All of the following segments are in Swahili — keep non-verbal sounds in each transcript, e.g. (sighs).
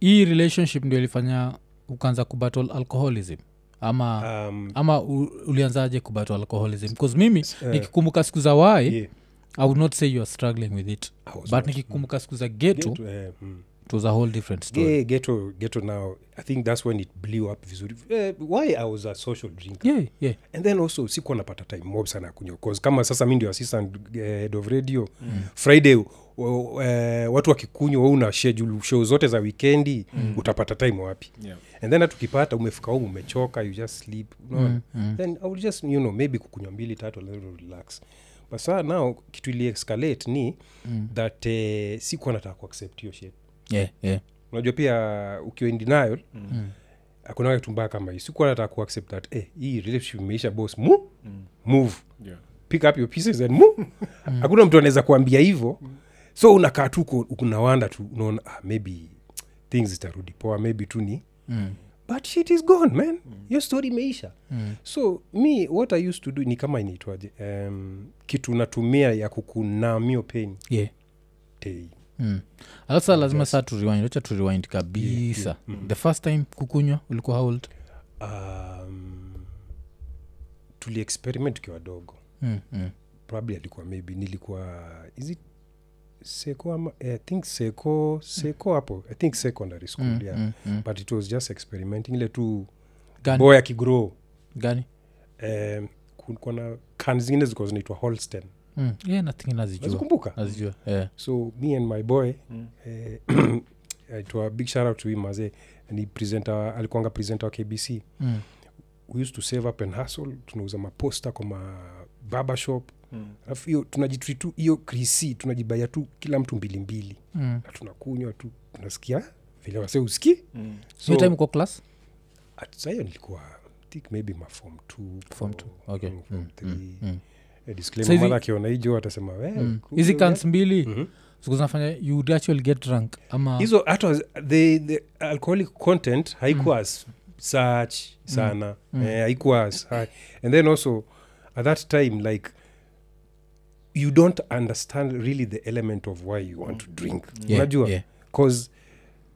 hii relationship ndio ilifanya ukaanza kubattle alcoholism? Ama um, ama u- ulianzaje kubattle alcoholism? Bcause mimi uh, nikikumbuka siku za wai yeah, i would not say you are struggling with it. But nikikumbuka siku za geto Ghetto, eh, mm. it was a whole different story. Yeah, ghetto ghetto now i think that's when it blew up vizuri. Eh, why i was a social drinker. Yeah, yeah. and then also sikuwa napata time mob sana ya kunywa. Cause kama sasa mi ndio assistant eh, head of radio mm. friday uh, watu wakikunywa we una schedule show zote za wikendi mm. utapata time wapi Yeah. and then hatukipata umefika home umechoka you just sleep no? Mm, mm. then i will just you know maybe kukunywa mbili tatu relax but saa now kitu ili escalate ni Mm. that eh, sikuwa nataka kuaccept hiyo shit yeah, yeah. unajua pia ukiwa in denial Mm. hakuna kitu mbaya kama hii sikuwa nataka kuaccept that eh, hii relationship imeisha boss mu Mm. move Yeah. pick up your pieces and move (laughs) hakuna mtu anaweza kuambia hivyo so unakaa tu kunawanda unawanda tu unaona ah, maybe things zitarudi poa maybe tu ni Mm. but shit is gone man hiyo story imeisha Mm. so me what i used to do ni kama inaitwaje um, kitu natumia ya kukunamio pen yeah. tei Mm. alafu saa lazima saa turiwind wacha turiwind kabisa the first time kukunywa ulikuwa how old um, tuli experiment tukiwa dogo mm. Mm. probably alikuwa maybe nilikuwa is it seko ama i think seko seko hapo i think secondary school Mm. yeah Mm. Mm. but it was just experimenting ile tu boy akigrow gani um, kuna kan zingine zilikuwa zinaitwa holsten mm. yeah, nazikumbuka nazijua yeah. so me and my boy Mm. (clears throat) uh, aitwa big shout out to him mazee ni presenter alikuanga presenter wa kbc mm. we used to save up and hustle tunauza maposta kwa ma baba shop Mm. Alafu hiyo tunajitri tu hiyo krisi tunajibaya tu kila mtu mbili mbili mm. na tunakunywa tu tunasikia vile wase uski Mm. so, time uko class sahiyo nilikuwa think maybe mafom t okay. Mm, mm, mm. Mara akiona hijo atasema "We, Mm. kumbe hizi ume- mbili Mhm. siku zinafanya you would actually get drunk ama hizo hata the, the alcoholic content haikuwa mm. such sana Mm. Eh, haikuwa and then also at that time like you don't understand really the element of why you want to drink Yeah, unajua yeah. cause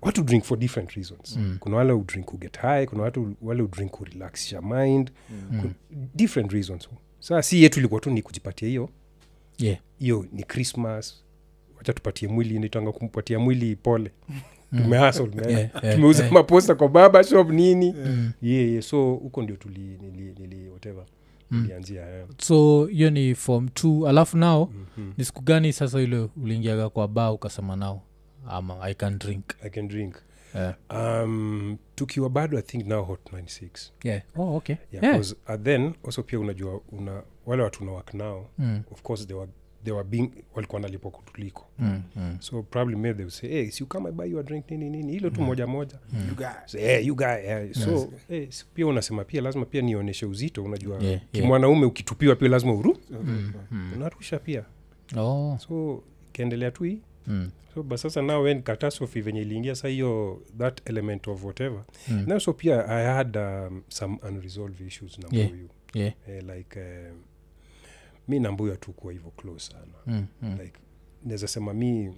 watu drink for different reasons Mm. kuna wale udrink uget high kuna watu wale udrink urelax your mind Mm. Kun- different reasons saa si yetu ilikuwa tu ni kujipatia hiyo yeah. hiyo ni christmas wacha tupatie mwili nitanga kumpatia mwili pole tumehasl Yeah, yeah, tumeuza yeah. maposta kwa baba shop nini Mm. yeah, yeah. so huko ndio tuli nili, nili whatever Mm. so hiyo ni form t alafu nao Mhm. ni siku gani sasa ile uliingiaga kwa ba ukasema nao ama i can drink i can drink yeah. um, tukiwa bado i think now hot 96 Yeah. Oh, okay. yeah, Yeah. uh, then also pia unajua una wale watu unawak nao Mm, of course they were, they were being walikuwa nalipwa kutuliko mm, mm. so probably maybe they would say hey, si ukama buy your drink nini nini hilo tu moja moja You guys. so, hey, you guy yeah. so hey, si- pia unasema pia lazima pia nionyeshe uzito unajua Yeah, yeah. kimwanaume ukitupiwa pia lazima uru Mm, mm. unarusha pia Oh, so ikaendelea tu hii mm, so but sasa now when catastrophe venye iliingia sa hiyo that element of whatever mm. na so pia i had um, some unresolved issues na Yeah. Yeah. eh, like um, mi na mbuyu hatukuwa hivyo close sana Mm, mm. like naweza sema mi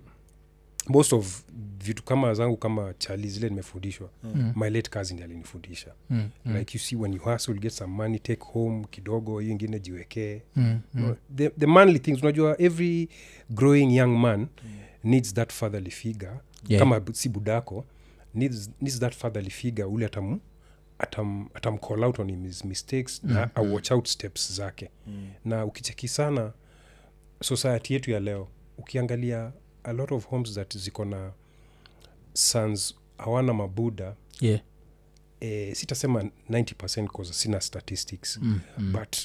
most of vitu kama zangu kama chali zile nimefundishwa Mm. my late cousin alinifundisha Mm, mm. like you see when you hustle get some money take home kidogo hiyo ingine jiwekee Mm, mm. No, the, the manly things unajua every growing young man needs that fatherly figure Yeah. kama si budako needs, needs that fatherly figure ule atam atam, atam call out on his mistakes mm. na au watch out steps zake Mm. na ukicheki sana society yetu ya leo ukiangalia a lot of homes that ziko na sons hawana mabuda Yeah. eh, sitasema 90 cause sina statistics Mm, mm. but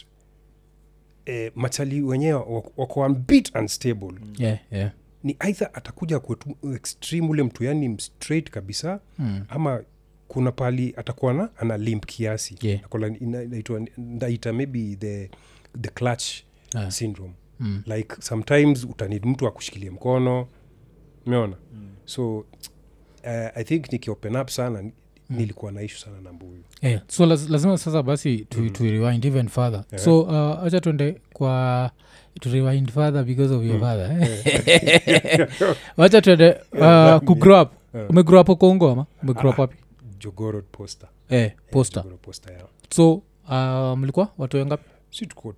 eh, machali wenyewe wako- bit unstable Yeah, yeah. ni either atakuja kwetu extreme ule mtu yani straight kabisa Mm. ama kuna pali atakuwa na ana limp kiasi Yeah. Inaitwa ndaita maybe the, the clutch Ah. syndrome Mm. like sometimes utanid mtu akushikilie mkono umeona mm. so uh, i think nikiopen up sana mm. nilikuwa naishu sana na mbuyu Yeah. so laz, lazima sasa basi tu, mm. tu rewind even further Yeah. so uh, acha tuende kwa to rewind further because of your father eh? (laughs) wacha tuende uh, kugrow up umegrow hapo kongo ama umegrow up wapi eh, posta poster. Ya so uh, mlikuwa? Watu wengapi si tuko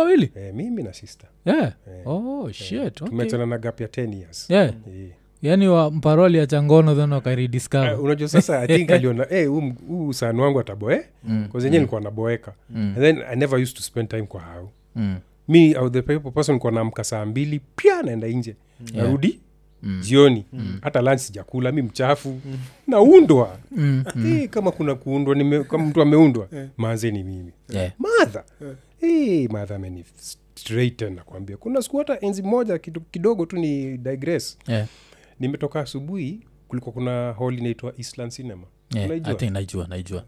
wawili eh, mimi na sister. Yeah. Eh, oh shit okay. tumeachana na gap ya 10 years. Yeah. Eh. yaani wa mparoli ya changono then wakaridiscover Uh, unajua sasa i think (laughs) aliona hey, usani wangu ataboe. Mm, kazenye nilikuwa naboeka. Mm, and then i never used to spend time kwa hau mm, mi the person nilikuwa naamka saa mbili pia naenda nje. Mm. narudi mm, jioni. Hata lunch sijakula mi mchafu. Naundwa. Mm, mm. Eh, kama kuna kuundwa nime, kama mtu ameundwa manze ni mimi. Yeah. madha hey, madha ameni straighten nakwambia kuna siku hata enzi moja kido- kidogo tu ni digress. Yeah. nimetoka asubuhi kulikuwa kuna hall inaitwa island cinema. Yeah. Naijua naijua. Naijua.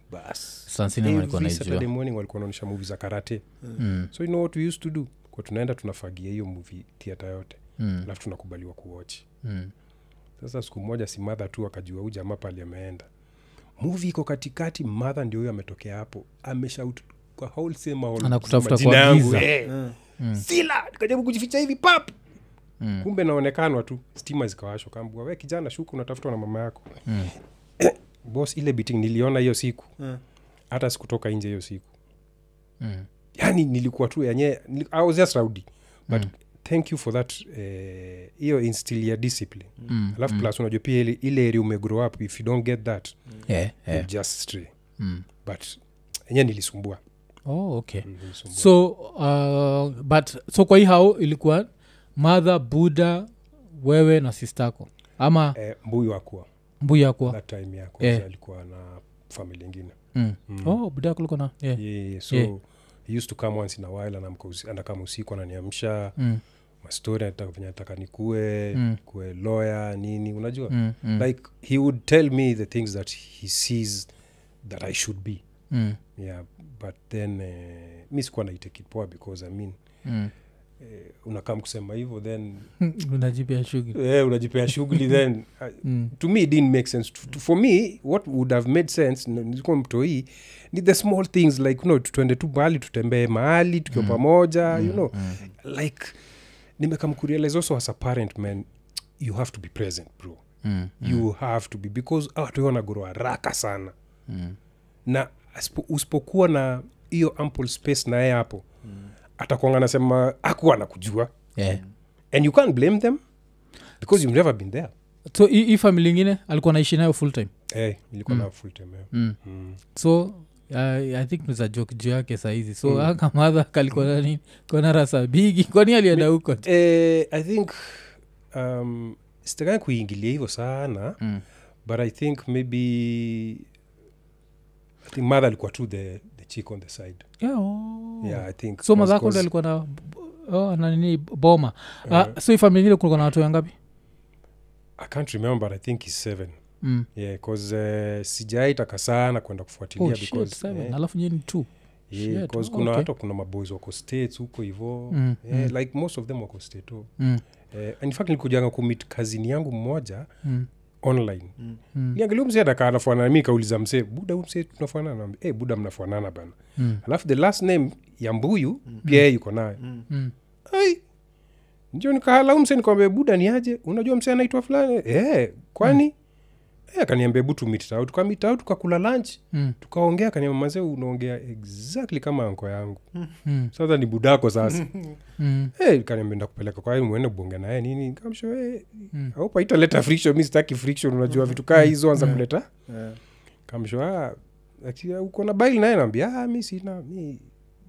Walikuwa naonyesha movie za karate. Mm, so you know what we used to do? Kwa tunaenda tunafagia hiyo movie theatre yote mm, alafu tunakubaliwa kuwatch mm. sasa siku moja si madha tu akajua huu jamaa pali ameenda muvi iko katikati madha ndio huyo ametokea hapo ameshaut kwa Anakutafuta yangu, giza. eh. Mm. sila nikajaribu kujificha hivi pap Mm. kumbe naonekanwa tu stima zikawashwa kambua we kijana shuku unatafutwa na mama yako Mm. (coughs) bos ile biting niliona hiyo siku Mm. hata sikutoka nje hiyo siku Mm. yani nilikuwa tu yenye i was just rowdy but thank you for that hiyo uh, instill ya discipline Mm. alafu plus unajua pia ile- area umegrow up if you don't get that Yeah, yeah. just stray Mm. but enye nilisumbua oh, okay Mm, nilisumbua. so uh, but so kwa hii hao ilikuwa mother buda wewe na sistako ama eh, mbuyu akuwa mbuyu akuwa time yako Eh. alikuwa na famili ingine mm. Mm. oh buda ulikuwa na yeah. yeah, yeah. so Yeah. he used to come once in a while anakama usiku ananiamsha Mm. Mastori anataka venye nataka nikue Mm. kuwe lawyer nini unajua Mm. Mm. like he would tell me the things that he sees that i should be Mm. yeah but then uh, mi sikuwa naitekipoa poa because i mean Mm. eh, unakam kusema hivyo then (laughs) unajipea shughuli eh, unajipea shughuli (laughs) then uh, Mm. to me it didn't make sense to, to, for me what would have made sense nilikuwa mtoi ni the small things like you know, tuende tu mahali tutembee mahali tukiwa pamoja you know like nimekam kurealize also as a parent man you have to be present bro Mm. you have to be because watu wanagoro haraka sana Mm. na usipokuwa na hiyo ample space na yeye hapo mm. atakuanga nasema akuwa anakujua Yeah. and you can't blame them because you've never been there so hii famili ingine alikuwa naishi nayo full time hey, nilikuwa na full time yeah. mm. mm. so uh, i think niza joke juu yake sahizi so mm. akamadha kalikona nini? Kona rasa bigi. Kwani alienda huko? eh, i think um, sitakaa kuingilia hivyo sana mm. but i think maybe i think mother alikuwa tu the, the chick on the side. Yeah, oh. yeah i think so madhako ndo alikuwa na oh, boma. Uh, uh, so hii familia kulikuwa na watu wangapi? I can't remember but i think he's seven mm. yeah cause uh, sijaitaka sana kwenda kufuatilia oh, shit, because seven. eh, alafu nyini two yeah, Shit, cause oh, kuna okay. kuna maboys wako states huko hivo Mm, yeah, mm. like most of them wako state oh. mm. eh, in fact nilikujanga kumit kazini yangu mmoja Mm. online Mm. niangalia msee adakaa anafanana mi kauliza msee buda u msee tunafanana hey, buda mnafanana bana Mm. alafu the last name ya mbuyu pia yeye yuko nayo Mm. ai njo nikahala u msee nikwambia buda ni aje unajua msee anaitwa fulani eh, kwani mm. Eh, akaniambia bu tumitau tukamitau tukakula lunch Mm. tukaongea kaniambia mazee unaongea exactly kama anko yangu Mm. sasa ni budako sasa (laughs) Mm. hey, kaniambia ndakupeleka kwa mwende bonge naye nini kamsho hey, Mm. aupa italeta friction mi sitaki friction unajua vitu kaa hizo anza kuleta Yeah. kamsho ah, ah, uko na bail naye naambia ah, mi sina mi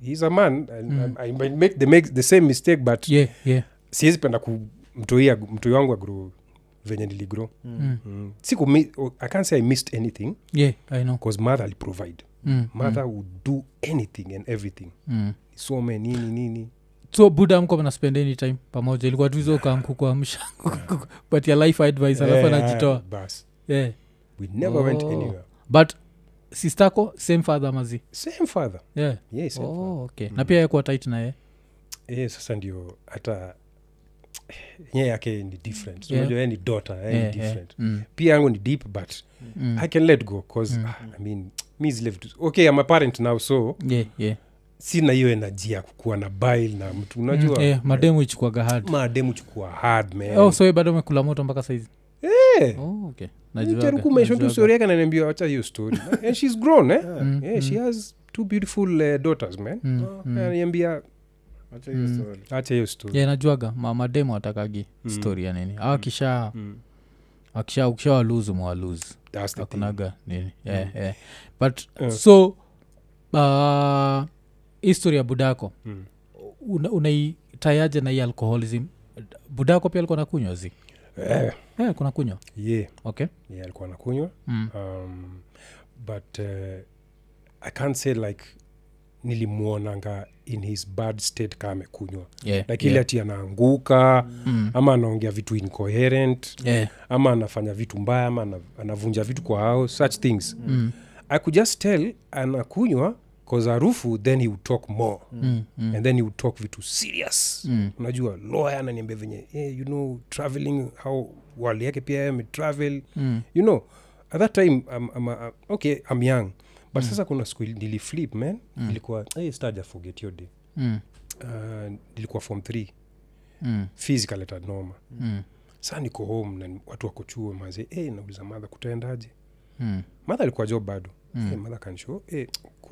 he's a man mm. I, I might make the, make the same mistake but yeah, yeah. siwezi penda kumtoia mtoi wangu agro venye niligro. Mm. mm. siku mi, oh, i can't say i missed anything. Yeah i know. Because mother aliprovide mm. mother would do anything and everything. Mm. some nini nini. So buda mko mnaspend any time pamoja? Ilikuwa tu hizo but patia life advice alafu yeah, anajitoa. bas. Yeah. we never went Oh. anywhere. But sistako same father mazi? Same father. Yeah. Yeah, same father. oh, okay. Na pia yakuwa tit naye eh, sasa ndio hata (sighs) nye yake ni different So Yeah. unajua ni daughter Yeah, ni yeah. Mm. pia yangu ni deep but Mm. i can let go cause ah, i mean me is left okay i'm a parent now so yeah, yeah. sina hiyo enaji ya kukuwa na bile na mtu unajua Mm, yeah, mademu ichukuaga hard mademu chukua hard man oh, so bado umekula moto mpaka saizi yeah. oh, okay jaribu tu najuaga. story yake ananiambia wacha hiyo story (laughs) and she's grown eh? yeah. yeah, she has two beautiful uh, daughters man Mm, Oh, mm. ananiambia acha hiyo Mm. story acha hiyo story yeah, najuaga Ma- mademo atakagi Mm. story ya nini au akisha Mm. akisha ukisha waluzu mwaluzu That's the thing. akunaga nini yeah, yeah. but Yeah. so uh, history ya budako Mm. una- unaitayaje na hii alcoholism budako pia alikuwa nakunywa zi yeah. yeah, kuna kunywa yeah, okay yeah, alikuwa nakunywa mm. um, but uh, i can't say like nilimwonanga in his bad state kaa amekunywa yeah, like ile yeah. ati anaanguka Mm. ama anaongea vitu incoherent Yeah. ama anafanya vitu mbaya ama anavunja vitu kwa hao such things Mm. i could just tell anakunywa cause harufu then he would talk more Mm. Mm. and then he would talk vitu serious Mm. unajua loya ananiambia venye hey, you know traveling how wali yake pia ametravel Mm. you know at that time I'm, I'm, I'm, okay i'm young but sasa kuna siku niliflip man Mm. ilikuwa hey, staja forget your day Mm. uh, nilikuwa form three Mm. physical at noma Mm. saa niko home na watu wako chuo maze hey, nauliza madha kutaendaje Mm. madha alikuwa job bado Mm. hey, madha kansho hey,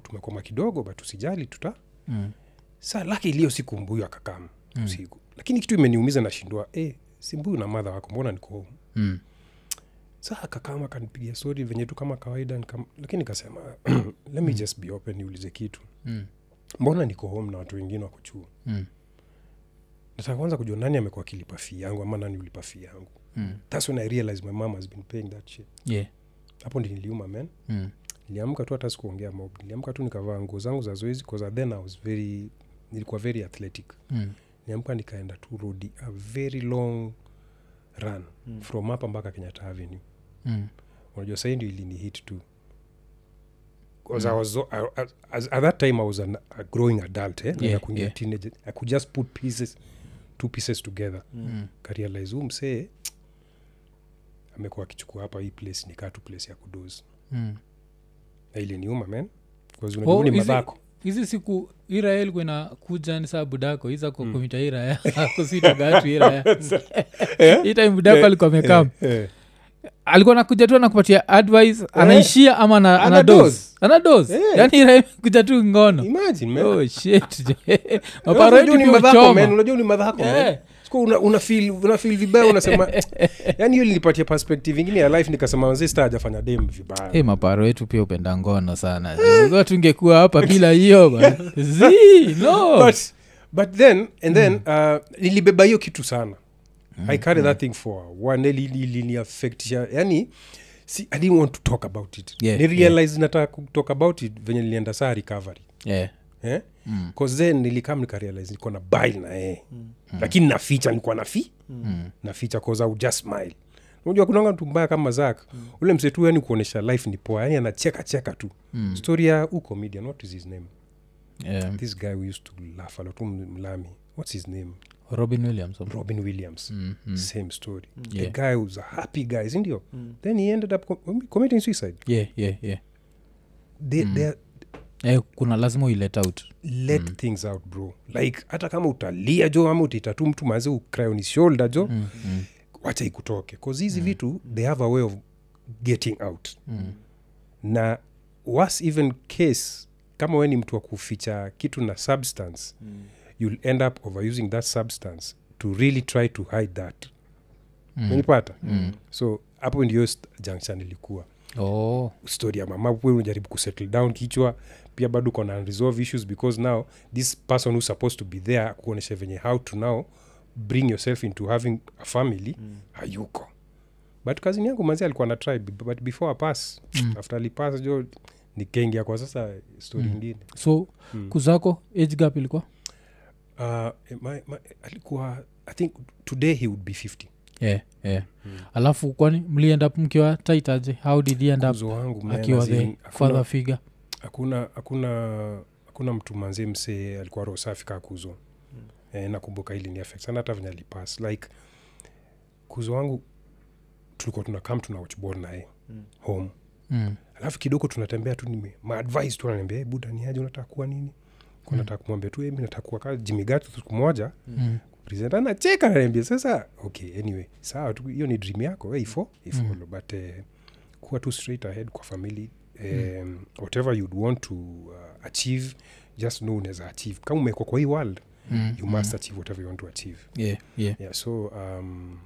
tumekoma kidogo but usijali tuta Mm. saa laki iliyo siku mbuyu akakam Mm. usiku lakini kitu imeniumiza nashindwa hey, si mbuyu na madha wako mbona niko home Mm. Saa kakama akanipigia stori venye tu kama kawaida nikam, lakini nikasema (clears throat) let me just be open niulize kitu Mm. mbona niko home na watu wengine wako chuo Mm. nataka kwanza kujua nani amekuwa akilipa fii yangu ama nani ulipa fii yangu Mm. thats when i realize my mom has been paying that shit Yeah. hapo ndi niliuma man Mm. niliamka tu hata sikuongea mob niliamka tu nikavaa nguo zangu za zoezi bcause then i was very nilikuwa very athletic Mm. niamka nikaenda tu rodi a very long run Mm. from hapa mpaka kenyatta avenue Mm. unajua sahii ndio ilini hit tu 'Cause I was I, I, as, at that time i was an, a growing adult eh? Yeah, kuingia yeah. teenage i could just put pieces two pieces together Mm. karealize huu msee amekuwa akichukua hapa hii place nikaa tu place ya kudozi Mm. na ile niuma man Oh, ni hizi- madhako hizi siku ira ilikuwa inakuja ni saa budako iza Mm. kukumita ira (laughs) kusitagatu iraya (laughs) hii time budako alikuwa yeah. Eh, alikuwa nakuja tu anakupatia advice anaishia ama na, Ana dose Eh. yani ira tu ngono. Imagine man. Oh (laughs) ni madhako. Eh. Siku una, una feel una feel vibaya unasema (laughs) yani hiyo linipatia perspective ingine ya life nikasema wazee sta hajafanya dem vibaya. Hey, maparo yetu pia upenda ngono sana. Tungekuwa hapa bila hiyo (laughs) no. But, but then and then uh, nilibeba hiyo kitu sana i carry that thing for one liniafectisha yani si, i didn't want to talk about it. Yeah, nirealize yeah. nataka kutalk about it venye nilienda saa recovery. Yeah. eh? Mm. cause then nilikam nikarealize niko na bile na yeye. Lakini naficha nikuwa nafi Mm. naficha cause au just smile. Unajua kunanga mtu mbaya kama zak ule msetu yani kuonyesha life ni poa yani anacheka cheka tu. Mm. story ya comedian what is his name? Yeah. this guy we used to laugh a mlami. What's his name robin williams robin williams Mm, mm. same story Yeah. the guy was a happy guy sindio Mm. then he ended up com- committing suicide yeah, yeah, yeah. they, they Eh, kuna lazima uilet out let things out bro like hata kama utalia jo ama utitatu mtu maze ukry on his shoulder jo mm, mm, wacha ikutoke bcause hizi vitu they have a way of getting out mm. na was even case kama we ni mtu wa kuficha kitu na substance Mm. You'll end up overusing that substance to really try to hide that Mm. unipata Mm. so hapo ndio junction ilikuwa Oh. story ya mama we unajaribu kusettle down kichwa pia bado kona unresolve issues because now this person who's supposed to be there kuonyesha venye how to now bring yourself into having a family Mm. hayuko but kazini yangu mazi alikuwa na try but before apass Mm. after alipass jo nikaingia kwa sasa story Mm. ingine so Mm. kuzako age gap ilikuwa uh, my, my, alikuwa i think today he would be 50 yeah, yeah. Hmm. alafu kwani mliend up mkiwa taitaje how did he end up wangu akiwa the hakuna- father figure hakuna hakuna hakuna mtu manzie msee alikuwa roho safi kaa kuzo hmm. e, nakumbuka ili ni affect sana hata venye alipas like kuzo wangu tulikuwa tuna kam tuna watchboard naye hmm. home hmm. alafu kidogo tunatembea tu nime maadvice tu ananiambia hey, buda ni aje unataka kuwa nini Mm. nataka kumwambia tu "Eh, mi nataka kuwa kaa siku moja. Mm. anacheka ananiambia sasa okay anyway sawa tu hiyo ni dream yako eh, ifo ifolo but eh, kuwa tu straight ahead kwa family um, whatever you'd want to uh, achieve just know unaweza achieve. Kama umekwa kwa hii world Mm, you must achieve whatever you want to achieve. Yeah, yeah. yeah so um,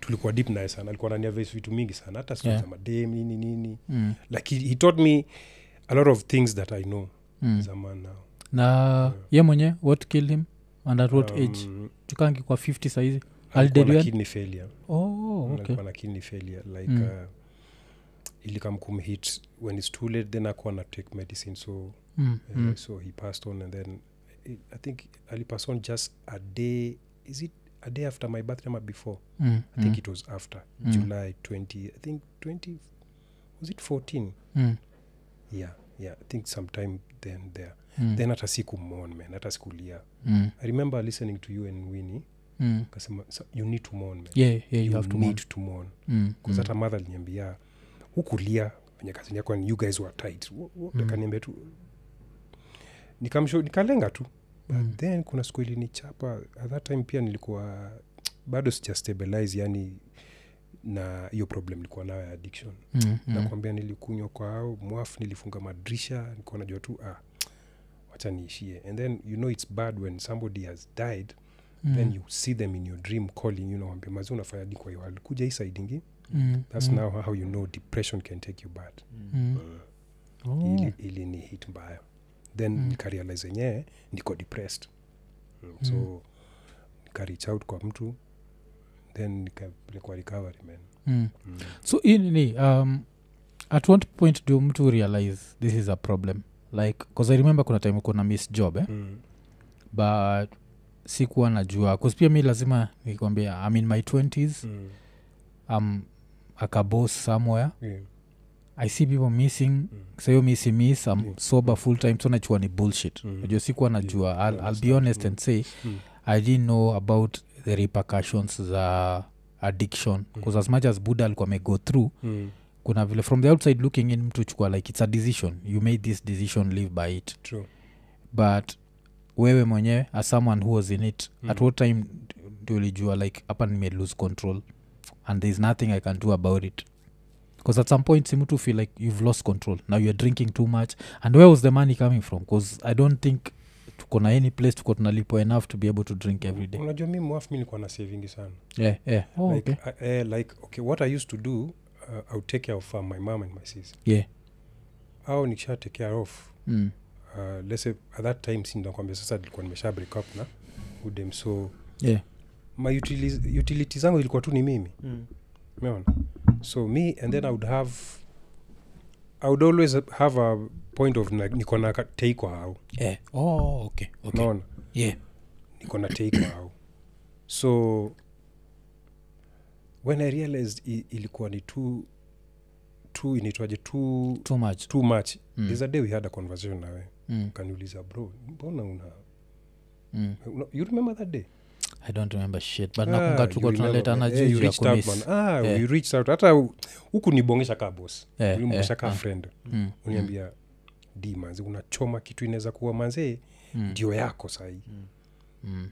tulikuwa deep naye sana alikuwa nania vitu mingi sana hata Yeah. madem nini nini. Mm, like he, he taught me a lot of things that i know mm. as a man now. Na ye mwenye what killed him? And at what age? Tukangi kwa 50 saizi. na failure. Oh, okay. na kidney failure. Like Mm. uh, ilikam kumhit when it's too late then akuwa na take medicine. So mm, uh, mm. so he passed on and then i i think alipass on just a day is it a day after my birthday ama before? Mm, i think mm, it was after Mm. july 20 i think 20 was it 14 mm, yeah yeah i think sometime then there. Mm, then hata sikumon man hata sikulia. Mm, i remember listening to you and winnie. Mm. kasema "So you need to mourn man. Yeah, yeah, you, you have to need to mourn. Mm, bcause mm, hata mother aliniambia hukulia. Wenye kazini yako you guys were tight. Akaniambia tu. Nikamsho nikalenga tu. But Mm. then kuna siku ilinichapa. At that time pia nilikuwa bado sija stabilize yani na hiyo problem nilikuwa nayo ya addiction mm, mm. nakwambia nilikunywa kwa mwaf mwafu nilifunga madrisha nikuwa najua tu ah, wacha niishie and then you know it's bad when somebody has died Mm, then you see them in your dream calling you nawambia mazi unafanya di kwa hiyo alikuja hii saidingi mm, that's mm, now how you know depression can take you bad mm. Oh. ili, ili ni hit mbaya then Mm. nikarealize yenyewe niko depressed mm. so Mm. nikarich out kwa mtu then nikapelekwa recovery man Mm. mm. so hii nini um, at what point do mtu realize this is a problem like bcause i remember kuna time kuna miss job eh? Mm. but sikuwa najua bcause pia mi lazima nikwambia i'm in my 20s Mm. um, akabos somewhere Yeah. i see people missing Mm. sayo misi miss i'm Yeah. sober full time so nachua ni bullshit Mm. najua sikuwa najua Yeah, I'll, i'll be honest Mm. and say Mm. i didn't know about the repercussions za addiction bcause as much as buddha alikuwa may go through Mm. kuna vile from the outside looking in mtu chukua like it's a decision you made this decision live by it True. but wewe mwenyewe as someone who was in it mm. at Mm. what time ndio ulijua like hapa nime lose control and there's nothing i can do about it because at some point si mtu feel like you've lost control now you're drinking too much and where was the money coming from because i don't think tuko na any place tuko tunalipo enough to be able to drink every day unajua mi mwafu mi nilikuwa na savingi sana yeah, yeah. Oh, like, okay. uh, eh, like okay what i used to do uh, i take care of uh, my mom and my sister yeah. au nikisha take care of Mm. uh, let's say at that time sinakwambia sasa nilikuwa nimesha break up na udem so yeah. my utilities, utility zangu ilikuwa tu ni mimi Mm. meona so me and then i would have i would always have a point of na- niko na ka- tei kwa au yeah. Oh, okay. Okay. naona yeah. niko na tei kwa au so when i realized i, ilikuwa ni too too inaitwaje too too much too much Mm. there's a day we had a conversation nawe mm. kaniuliza bro mbona una, Mm. you remember that day i don't remember shit but Ah, nakunga tuko tunaletana man. Eh, you juju ya reached out, kumiss. man. Ah, Yeah. you reached out. Hata huku nibongesha ka bos Eh, ulimbongesha eh, ka ah. friend. Mm, uniambia d manzi unachoma kitu inaweza kuwa manzee mm, ndio yako sahii mm,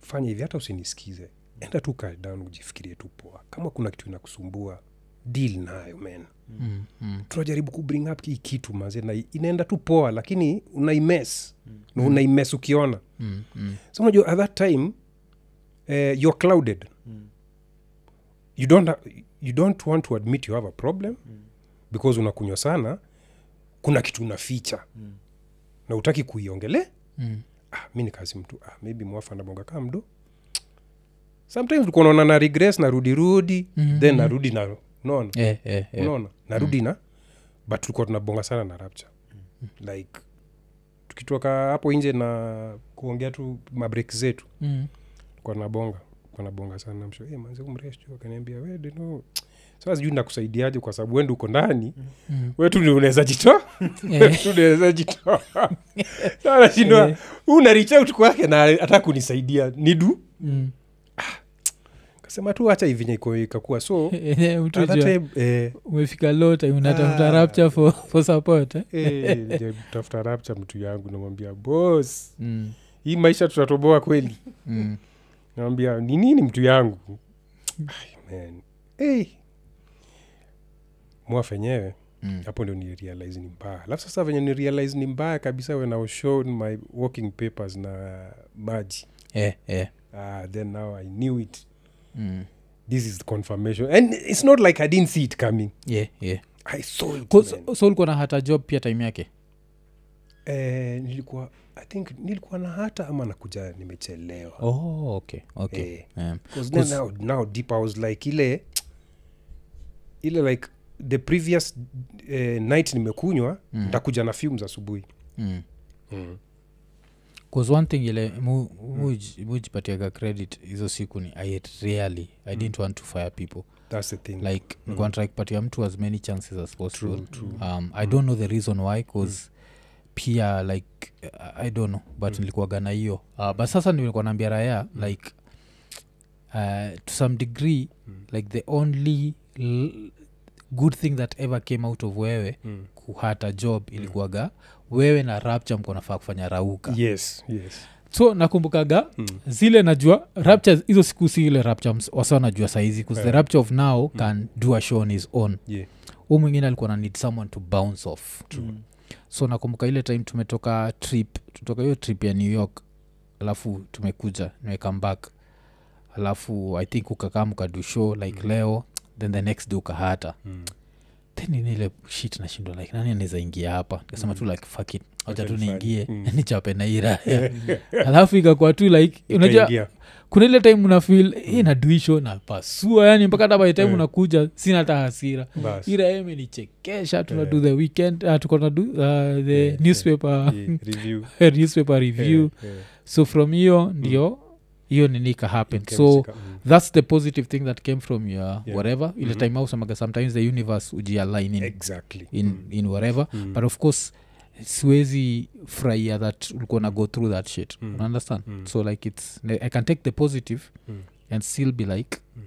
fanya hivi hata usinisikize. Enda tu kae down ujifikirie tu poa. Kama kuna kitu inakusumbua deal nayo men mm, mm, tunajaribu kubring up hii kitu manze na inaenda tu poa lakini unaimes mm. unaimes ukiona mm, mm, so unajua at that time uh, you're clouded Mm. you don't, you don't want to admit you have a problem because unakunywa sana kuna kitu unaficha Mm. na utaki kuiongele mm. ah, mi nikazi mtu ah, maybe mwafa nabonga kaa mdo sometimes unaona na regress narudi rudi Mhm. then narudi na unaona? Eh, eh, eh. unaona? Narudi na but tulikuwa tunabonga sana na rapture. Like tukitoka hapo nje na kuongea tu mabrek zetu Mm, kwa nabonga kwa nabonga sana. Msho hey, manze umresh akaniambia wede no sasa sijui nakusaidiaje kwa sababu wende uko ndani. Mm. we tu unaweza jitoa. (laughs) Eh, tu unaweza jitoa. (laughs) Sasa nashindwa. Eh. una kwake na hata kunisaidia. Nidu mm. Kasema tu hacha hivinya iko ikakuwa so (laughs) Eh, time eh, umefika lota unatafuta Ah. rapture for, for support eh? eh, tafuta rapcha mtu yangu namwambia bos mm. hii maisha tutatoboa kweli mm. nawambia ni nini mtu yangu mwa man. hey. Mm. hapo ndio nirealize ni mbaya alafu sasa venye nirealize ni mbaya kabisa when I was shown my working papers na maji eh, eh. Uh, then now i knew it Mm. this is confirmation and it's not like i didn't see it coming yeah, yeah. i saw it man. so ulikuwa na hata job pia time yake eh, nilikuwa i think nilikuwa na hata ama nakuja nimechelewa oh, okay, okay. Eh. Um, then now, now deep i was like ile ile like the previous eh, night nimekunywa Mm. ntakuja na fumes asubuhi mm. mm. Cause one thing ile mu- muj- mujipatiaga credit hizo siku ni i really i didn't want to fire people. That's the thing. Like mm. nikuantrai kupatia mtu as many chances as possible. True, true. um, i don't know the reason why cause pia like i don't know. But nilikuwaga na hiyo. Uh, but sasa nilikuwa naambia raya like uh, to some degree like the only l- good thing that ever came out of wewe Mm. kuhata job ilikuwaga wewe na rapture mko nafaa kufanya rauka. Yes yes. So nakumbukaga Mm. zile najua rapture hizo siku si ile rapture wasa najua saizi yeah. the rapture of now can do a show on his own. Yeah. Mwingine alikuwa na need someone to bounce off. So nakumbuka ile time tumetoka trip tutoka hiyo trip ya new york alafu tumekuja nimekam back. Alafu i think ukakaa mkadu show like leo then the next day ukahata. Mm. Then nile shit nashindwa like nani anaweza ingia hapa? Nikasema tu like fuck it wacha tu niingie Mm. (laughs) nichape na iraya (laughs) alafu ikakuwa tu like unajua kuna ile time unafil hii naduisho napasua yani mpaka hata by time Eh. unakuja sina hata hasira. Bas. ira imenichekesha tuna do the weekend uh, tuko na uh, the yeah, newspaper. Yeah, review. Newspaper (laughs) review. Yeah, yeah. so from hiyo ndio hiyo nini ka happen so mm. that's the positive thing that came from your Yeah. whatever ile Mhm. time ausemaga sometimes the universe ujialign in, exactly in, Mm. in whatever Mm. but of course siwezi furahia that ulikuwa na go through that shit Mm. mm. understand Mm. so like it's i can take the positive Mm. and still be like Mm.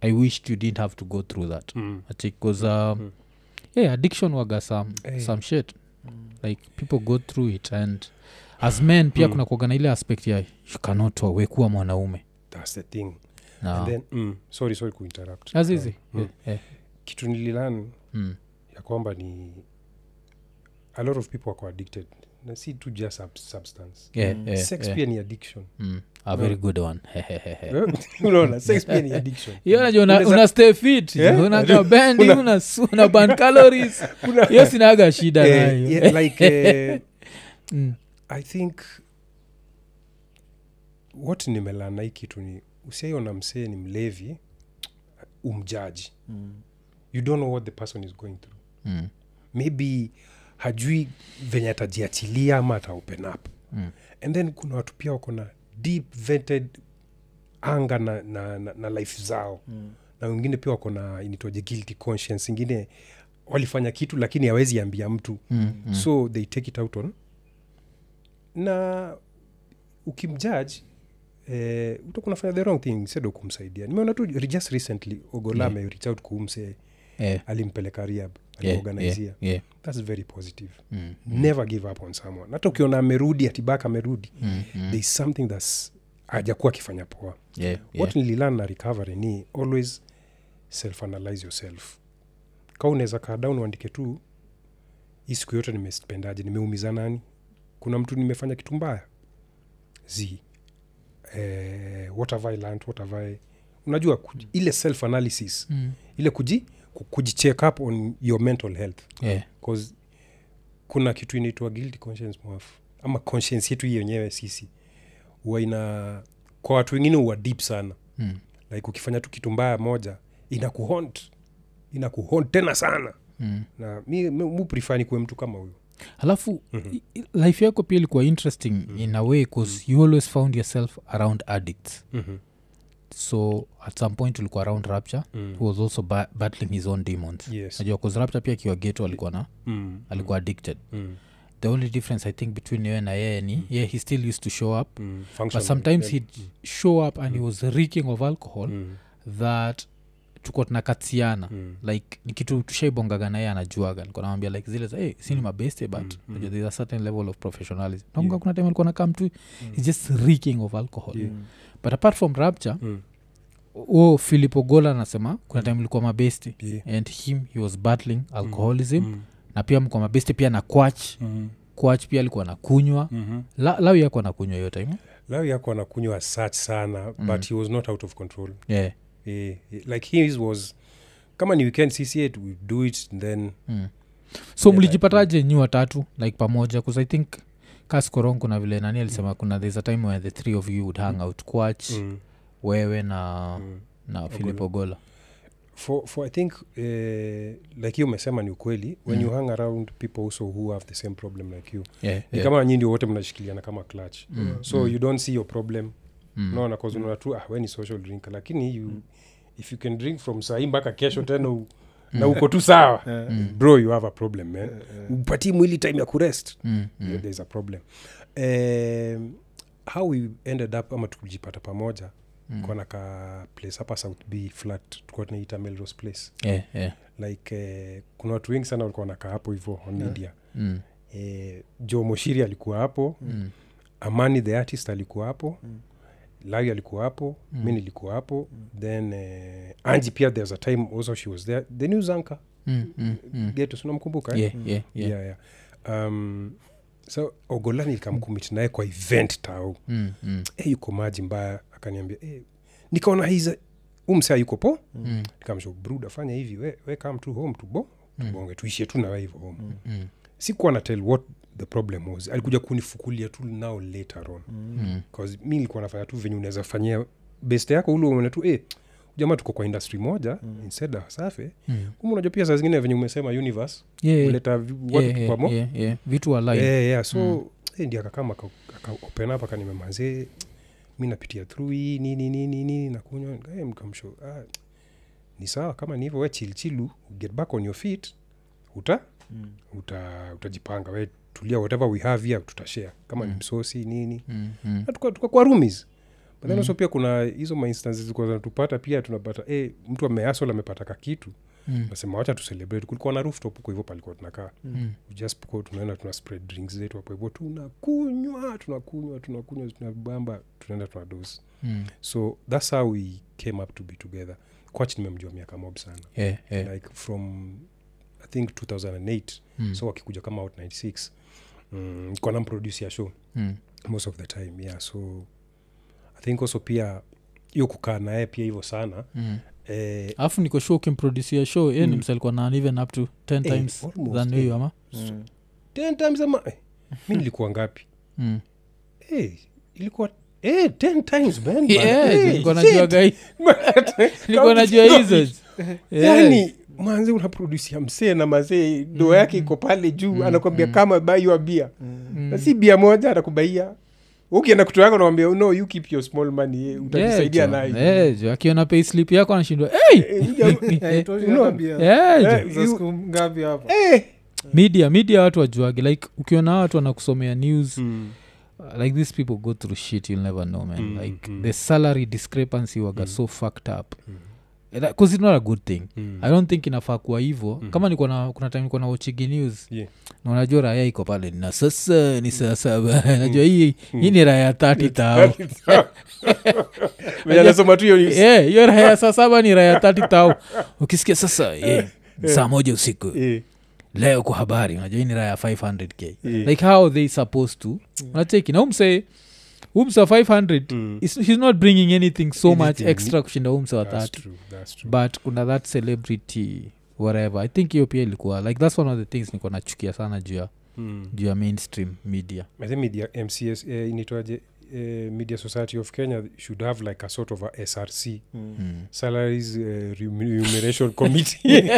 i wished you didn't have to go through that Mm. because um, Mm. yeah addiction waga some, hey. some shit like people go through it and as men pia Mm. kuna kuaga na ile aspect ya you cannot wekuwa mwanaume that's the thing na and then mm, sorry sorry kuinterrupt azizi Mm. yeah, yeah. kitu nililan Mm. ya kwamba ni a lot of people wako addicted na si tu just sub substance Yeah, Mm. yeah, sex yeah. pia ni addiction Mm. a very good one (laughs) unaona sex pia ni addiction (laughs) hiyo najua una, una stay fit Yeah? unaga (laughs) bendi una, una ban calories hiyo sinaga shida Eh, nayo yeah, like eh, Mm. I think what nimelana hii kitu ni usiaiona msee ni mlevi umjaji Mm. you don't know what the person is going through Mm. maybe hajui venye atajiachilia ama ata open up Mm. and then kuna watu pia wako na deep vented anga na, na, na, na life zao Mm. na wengine pia wako na initwaje guilty conscience ingine walifanya kitu lakini hawezi ambia mtu Mm. Mm. so they take it out on na ukimjudge eh, utakunafanya the wrong thing sedo kumsaidia nimeona tu just recently ogolame Yeah. yeah. reach out kuumse yeah. alimpeleka riab aliorganizia yeah, yeah. that's very positive Mm. never give up on someone hata ukiona amerudi atibak amerudi Mm. Mm. there something thats ajakuwa akifanya poa Yeah, yeah. yeah. what nililan na recovery ni always self analyze yourself ka unaweza kaa down uandike tu hii siku yote nimespendaje nimeumiza nani kuna mtu nimefanya kitu mbaya? Z eh, what have I learned, what have I... unajua kuj- ile self analysis Mm. ile kuji ku- kujicheck up on your mental health. Yeah. cause kuna kitu inaitwa guilty conscience mwafu. Ama conscience yetu yenyewe sisi. Huwa ina kwa watu wengine huwa deep sana. Mm. like ukifanya tu kitu mbaya moja inakuhont inakuhont tena sana. Mm. na mi, mi mi prefer nikuwe mtu kama huyo alafu i- i- life yako pia ilikuwa interesting in a way bcause you always found yourself around addicts mm-hmm. so at some point ulikuwa around rapture mm. who was also ba- battling his own demons yes najua bcause rapture pia akiwa geto alikuwa na mm. alikuwa addicted mm. the only difference i think between yeye na yeye ni yeah he still used to show up mm. but sometimes Yeah. he'd show up and he was reeking of alcohol mm. that tuko tunakatiana Mm. like ni kitu tushaibongaga naye anajuaga nilikuwa namwambia like zile za hey, si ni mabeste but Mm, mm, mm. there's a certain level of professionalism nakumbuka Yeah. kuna time alikuwa nakam tu he's just reeking of alcohol Yeah. but apart from rapture Mm. o philipo gola anasema kuna time ilikuwa mabesti Yeah. and him he was battling alcoholism Mm. na pia mkwa mabesti pia na quach Mm. quach pia alikuwa nakunywa Mhm. La, lawi yako anakunywa hiyo time lawi yako anakunywa such sana Mm. but he was not out of control yeah. Eh, eh, like his was kama ni weekend cca we do it then mm. so Yeah, mlijipataje nyi watatu like pamoja bcause i think kaskorong kuna vile nani alisema kuna there's a time where the three of you would hang out quach mm. wewe na Mm. na philip ogola for, for i think uh, like hiyo umesema ni ukweli when Mm. you hang around people also who have the same problem like you yeah, ni yeah. kama nyi ndio wote mnashikiliana kama clutch Mm, so mm, you don't see your problem mm. unaona cause unaona tu ah, we ni social drink lakini you if you can drink from sahii mpaka kesho tena u, na uko tu sawa (laughs) Mm. bro you have a problem man upatii mwili time ya kurest Mm, mm. yeah. there's a problem um, how we ended up ama tukujipata pamoja Mm. kona ka place hapa south b flat tulikuwa tunaita melrose place Yeah, yeah. like uh, kuna watu wengi sana walikuwa wanakaa hapo hivo on Yeah. media Mm, uh, jo moshiri alikuwa hapo mm, amani the artist alikuwa hapo Mm. Lawi alikuwa hapo Mm. mi nilikuwa hapo then uh, anji pia there's a time also she was there the news anchor mm, mm, mm. geto sinamkumbuka eh? Yeah, yeah, yeah. yeah, yeah. Um, so ogolani nikamkumit naye kwa event tau Mm, mm, e, yuko maji mbaya akaniambia e, nikaona hiza umsa yuko po mm, nikamsho brud afanya hivi we, we kam tu home tubo tubonge tuishie tu nawe hivo home mm, sikuwa na tell what the problem was alikuja kunifukulia tu nao later on mm. mi nilikuwa nafanya tu venye unaweza fanyia best yako ule tu eh, jamaa tuko kwa industry moja mm. instead of safe Mm. kuma unajua pia saa zingine venye umesema universe Yeah, yeah. watu Yeah, vitu yeah, yeah. so mm. ndi akakama akaopen up akanimemazee mi napitia through hii nini nini nini nakunywa Eh, mkamsho ah, ni sawa kama ni hivyo we chilchilu get back on your feet uta Mm. uta utajipanga we tulia whatever we have here tutashare. Kama Mm. ni msosi nini. Mm, mm. Na tuka- roomies. But then Mm. also pia kuna hizo mainstances zilikuwa zinatupata pia tunapata eh, mtu ameasol amepata kakitu Mm, nasema wacha tucelebrate kulikuwa na rooftop huko hivyo palikuwa tunakaa. Mm. just po tunaenda tuna spread drinks zetu hapo hivyo. Tunakunywa tunakunywa tunakunywa tunabamba tunaenda tuna dose Mm. so thats how we came up to be together. Kwach nimemjua miaka mob sana. Yeah, yeah. like from i think 2008 Mm, so wakikuja kama out 96 mm, mproduce ya show mm. most of the time yeah so i think also pia hiyo kukaa naye pia hivyo sana Mm. eh, alafu niko sure ukimproducia show ye ni Mm. msalikuwa na even up to 10 Eh, times almost, than eh. hiyo ama Mm. 10 times ama eh, mi nilikuwa ngapi Mm. eh, ilikuwa eh, 10 times man, man. Yeah, Eh, najua gai (laughs) nilikuwa najua hizo Yeah. (laughs) yani manzi unaprodusia msee na mazee doo yake iko pale juu Mm, anakwambia mm. kama baiwa bia Mm. Mm. na si bia moja anakubaia ukienda kutu yako nawambia no you keep your small money utajisaidia Yeah, nayo. Eh, akiona pay slip yako anashindwa hey! Eh. (laughs) Yeah. Eh, eh. media media watu wajuage like ukiona watu wanakusomea news Mm. uh, like these people go through shit you'll never know man Mm, like mm. the salary discrepancy waga Mm. so fucked up Mm. Bcause it's not a good thing. Mm. i don't think inafaa kuwa hivo Mhm. kama niko na kuna time niko na watchigi news Yeah. na unajua raya iko pale na sasa ni saa saba. Najua hii hii ni raya 30 tao hiyo. Yeah, raya saa saba ni raya 30 tao ukisikia sasa yeah, saa moja usiku. Yeah leo kwa habari unajua hii ni raya 500k yeah. like how they supposed to? Unacheki na umse umse wa 500 Mm. is- he's not bringing anything so much extra kushinda umsa wa That's 30 true, that's true. but kuna that celebrity whatever i think hiyo pia ilikuwa like that's one of the things niko nachukia sana juu ya Mm. juu ya mainstream media media mcs eh, inaitwaje eh, media society of kenya should have like a sort of a src Mm. mm. salaries uh, remuneration (laughs) committee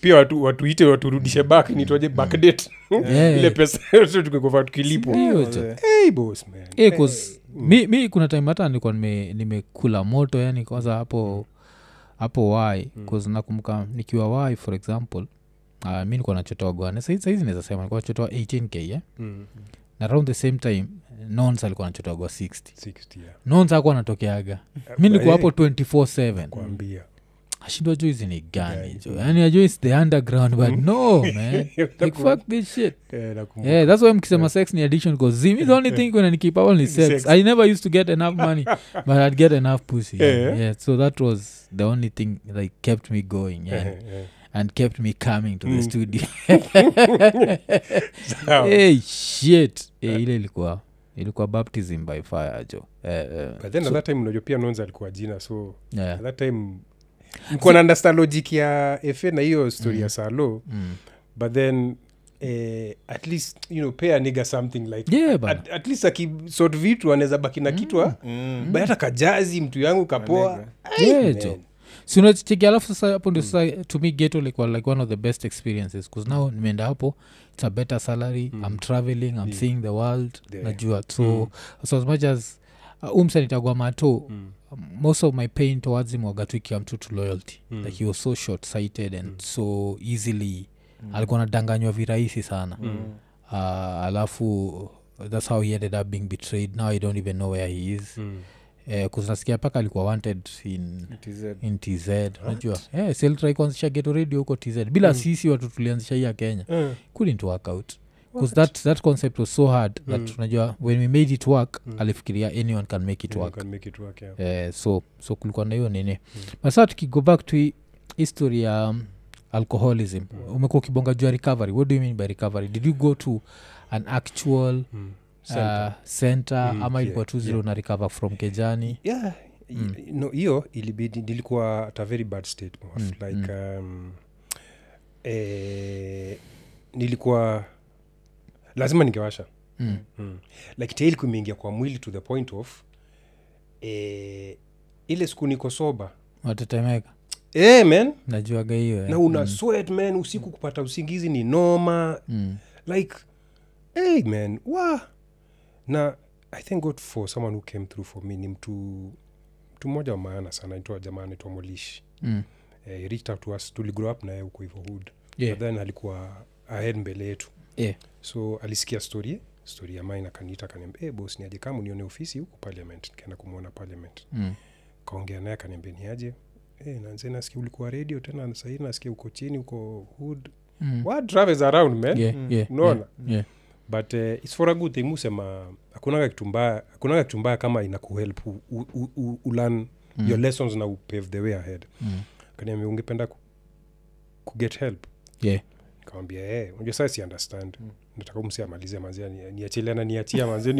pia- watu watuite waturudishe back nitwaje backdate Yeah. (laughs) ile pesa (laughs) yote tukikuwa tukilipwa Hiyo Wazee. jo. hey boss man Eh, 'cause Eh, mi, mi kuna time hata nilikuwa nime- nimekula moto yani kwanza hapo hapo wai Mm. nakumbuka nikiwa wai for example uh, mi nilikuwa nachotoa gwane saizi naweza sema nilikuwa nachotoa 18k eh? mm, na around the same time nons alikuwa anachotagwa 60 60 yeah. nons akuwa anatokeaga. Mi niko hapo 24 kuambia. Ashindwa jo hizi ni gani jo. Yani ajo is the underground but no (laughs) man. Like fuck this shit. Yeah, yeah that's why mkisema sex ni addiction cause zimi the only (laughs) thing when nikipawal only sex. Sex. i never used to get enough money (laughs) but i'd get enough pussy yeah. Yeah. yeah so that was the only thing like kept me going yeah, Eh, eh. And kept me coming to the Mm. studio (laughs) (laughs) hey shit hey, ile ilikuwa ilikuwa baptism by fire jo uh, uh, but then So- at that time unajua pia nonza alikuwa jina so yeah. at that time mkuwa na understand logic ya efe na hiyo story ya salo mm. but then eh, at least you know pay a nigga something like yeah bana. at, at least akisort vitu anaweza baki na kitwa Mm. but hata kajazi mtu yangu kapoa Manega. Jo alafu sasa hapo ndio sasa to me geto like, like one of the best experiences bcause now nimeenda hapo its a better salary Mm. i'm traveling i'm Yeah. seeing the world Yeah. najua so, Mm. so as much as uh, umsanitagwa mato Mm. um, most of my pain towards him wagatuikia mtu to loyalty Mm. like he was so short sighted and Mm. so easily Mm. alikuwa nadanganywa virahisi sana Mm. uh, alafu that's how he ended up being betrayed now i don't even know where he is Mm. Eh, kuzinasikia paka alikuwa wanted in TZ. in tz unajua seltrai kuanzisha geto radio huko tz bila Mm. sisi watu tulianzisha hii ya kenya mm. couldn't work out that, that concept was so hard Mm. that unajua when we made it work Mm. alifikiria anyone can make it Yeah, work can make it work, yeah. eh, so so kulikuwa na hiyo nini Mm. but saa tukigo back to history ya um, alcoholism Mm. umekuwa ukibonga juu ya recovery what do you mean by recovery did you go to an actual Mm. Uh, Center. Mm, ama ilikuwa tu zile yeah. na recover from kejani yeah Mm. no hiyo ilibidi nilikuwa at a very bad state. Mm, like um, eh, nilikuwa lazima ningewasha mm. mm. like tail kumeingia kwa mwili to the point of eh, ile siku niko soba watetemeka eh, man najuaga hiyo eh. na una mm. sweat man usiku kupata usingizi ni noma mm. like hey man wa na i thank god for someone who came through for me ni mtu mtu mmoja wa maana sana naitwa jamaa anaitwa molishi Mm. eh, he reached out to us tuligrow up naye huko hivyo hood Yeah. but then alikuwa ahead mbele yetu Yeah. so alisikia story story ya mine akaniita akaniambia hey, bos niaje kama nione ofisi huko parliament nikaenda kumwona parliament Mm. kaongea naye akaniambia niaje hey, nanze nasikia ulikuwa radio tena sahii nasikia uko chini uko hood Mm. what travels around man Yeah, Mm. yeah, Unaona? yeah, yeah. But uh, its for a good thing musema hakunaga kitu mbaya hakunaga kitu mbaya kama inakuhelp u- u- u- u- ulearn Mm. your lessons na upave the way ahead Mm. kaniambia ungependa ku, kuget help Yeah. nikamwambia hey, unajua saa si understand Mm. nataka umsi amalize manzia niachilia na niachia manzia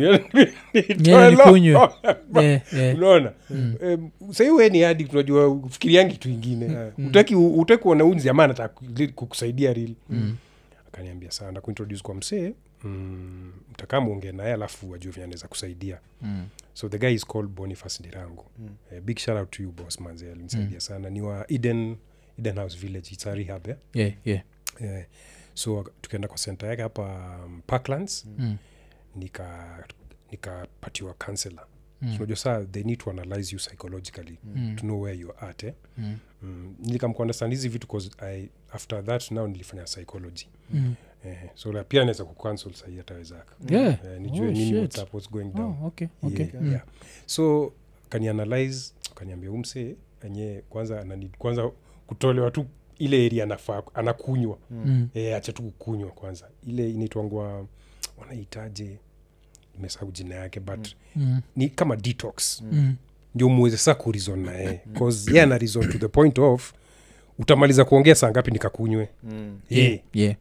unaona Mm. Sahii we ni hadi tunajua ufikiriangi kitu ingine Mm. utaki utaki kuona unzi ama nataka kukusaidia rili Mm. akaniambia saa ndakuintroduce kwa msee mm, mtakaa muongee naye alafu wajue venye anaweza kusaidia Mm. so the guy is called boniface ndirango Mm. uh, big shout out to you boss manzi alinisaidia Mm. sana ni wa eden eden house village its a rehab yeah? Yeah, yeah. yeah. so tukaenda kwa center yake hapa um, parklands Mm. nika nikapatiwa counselor Mm. so unajua saa they need to analyze you psychologically Mm. to know where you're at eh? Mm. mm. nikamkuunderstand hizi vitu cause I, after that now nilifanya psychology Mm. Eh, so la pia naweza kucancel sahii atawezaka Yeah. eh, nijue Oh, nini shit. up, what's going down Oh, okay, okay. yeah, Mm. yeah. so kanianalyze kaniambia umse enye kwanza anani, kwanza kutolewa tu ile area anafaa anakunywa Mm. eh, acha tu kukunywa kwanza ile inaitwangwa wanaitaje imesahau jina yake but Mm. ni kama detox Mm. ndio muweze saa kurizon naye bcause ye ana reason to the point of utamaliza kuongea saa ngapi nikakunywe Mm. Yeah, yeah.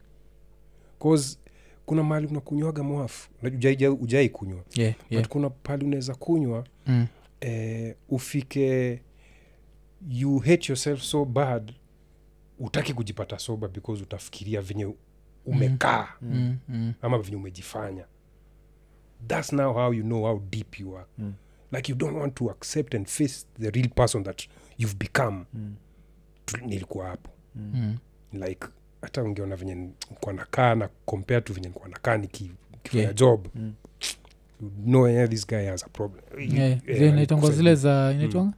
Cause kuna mahali unakunywaga mwafu ujai, ujai kunywa yeah, yeah. but kuna pahali unaweza kunywa Mm. eh, ufike you hate yourself so bad utaki kujipata soba because utafikiria venye umekaa mm. Mm. Mm. ama venye umejifanya thats now how you know how deep you are Mm. like you don't want to accept and face the real person that you've become Mm. Nilikuwa hapo Mm. like hata ungeona venye nikuwa nakaa na compare tu venye nikuwa nakaa nikifanya Yeah. job. Mm. you know yeah, this guy has a problem. Yeah, yeah, zile zile za inaitwanga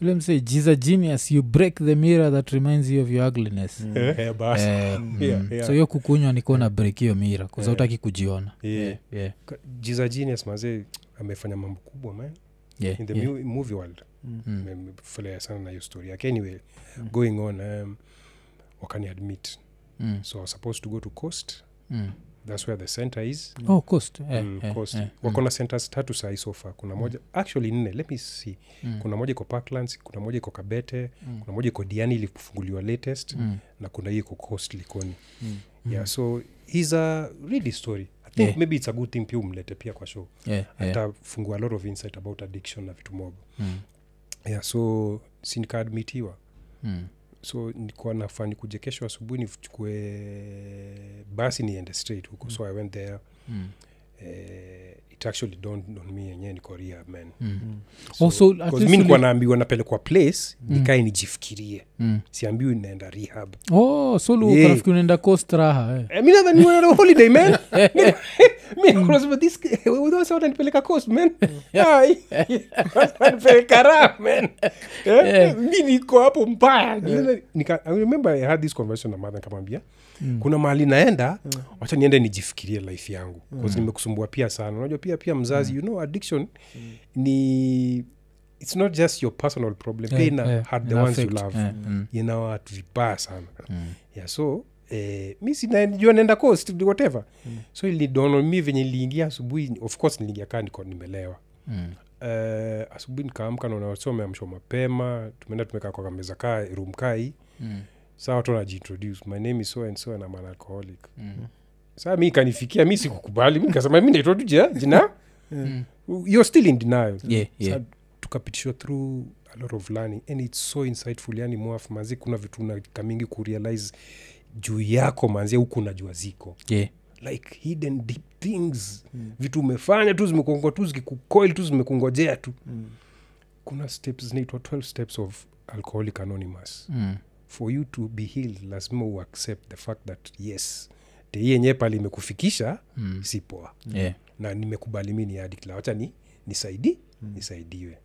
ule jis a genius. You break the mirror that reminds you of your ugliness. Mm. (laughs) yeah, yeah, Eh, Yeah, mm. yeah. so hiyo kukunywa niko na break hiyo mira kuzautaki kujiona. Yeah. Yeah, yeah, jiza genius mazee amefanya mambo kubwa man. Yeah, in the yeah. movie world. Mm. nimefurahia sana na hiyo story yake. Anyway going on um, wakani admit Mm. so I was supposed to go to coast. Mm. that's where the center is. Oh coast. Eh, Mm, yeah, coast. Yeah, wakona mm, centers tatu sai sofa kuna moja actually nne let me see. Mm, kuna moja iko parklands kuna moja iko kabete mm, kuna moja iko diani ilifunguliwa latest mm, na kuna hiyo iko coast likoni. Mm, yeah so he's a really story. I think Yeah. maybe it's a good thing pia umlete pia kwa show. Yeah, yeah, a lot of insight about addiction na vitu mob. Mm, yeah so sinikaadmitiwa mm, so nikuwa nafaa nikuje kesho asubuhi nichukue basi niende straight huko. So i went there. Mm, eh, it actually dawned on me yenyewe niko rehab man. Mm. so, Oh, so least mi nikuwa naambiwa napelekwa place Mm. nikae nijifikirie. Mm. siambiwi naenda rehab. Oh so Yeah. unaenda kostraha eh. Eh, mi nadhani wewe holiday man. Raha man. (laughs) Eh, mi niko hapo mbaya. I remember i had this conversation na mother nikamwambia Mm. kuna mahali naenda wacha niende nijifikirie life yangu. Mm. nimekusumbua pia sana. Unajua pia pia mzazi you know addiction ni it's not just your personal problem. Pia Eh, ina yeah, had the ina ones you love. Yeah. mm, ina watu vibaya sana. Mm, yeah so eh, mi sinajua naenda coast whatever. Mm. so ilidono mi venye niliingia asubuhi of course niliingia kaa niko nimelewa. Mm, uh, asubuhi nikaamka naona wasi wameamshwa mapema tumeenda tumekaa kwa kameza kaa room kai mm, saa watu wanajiintroduce. My name is so and so and I'm an alcoholic. Mm, saa mi ikanifikia mi sikukubali. Mi nikasema mi naitwa tu jina jina? Mm. you're still in denial. Yeah, yeah. Tukapitishwa through a lot of learning and it's so insightful. Yani mwaf manzi kuna vitu nakamingi kurealize juu yako manzi huku unajua ziko. Yeah. like hidden deep things. Mm. vitu umefanya tu zimekungwa tu zikikukoil tu zimekungojea tu. Mm. kuna steps zinaitwa 12 steps of alcoholic anonymous. Mm, for you to be healed lazima uaccept the fact that yes tei yenyewe pale imekufikisha mm, si poa yeah. na nimekubali mi ni addict wacha ni nisaidi mm. nisaidiwe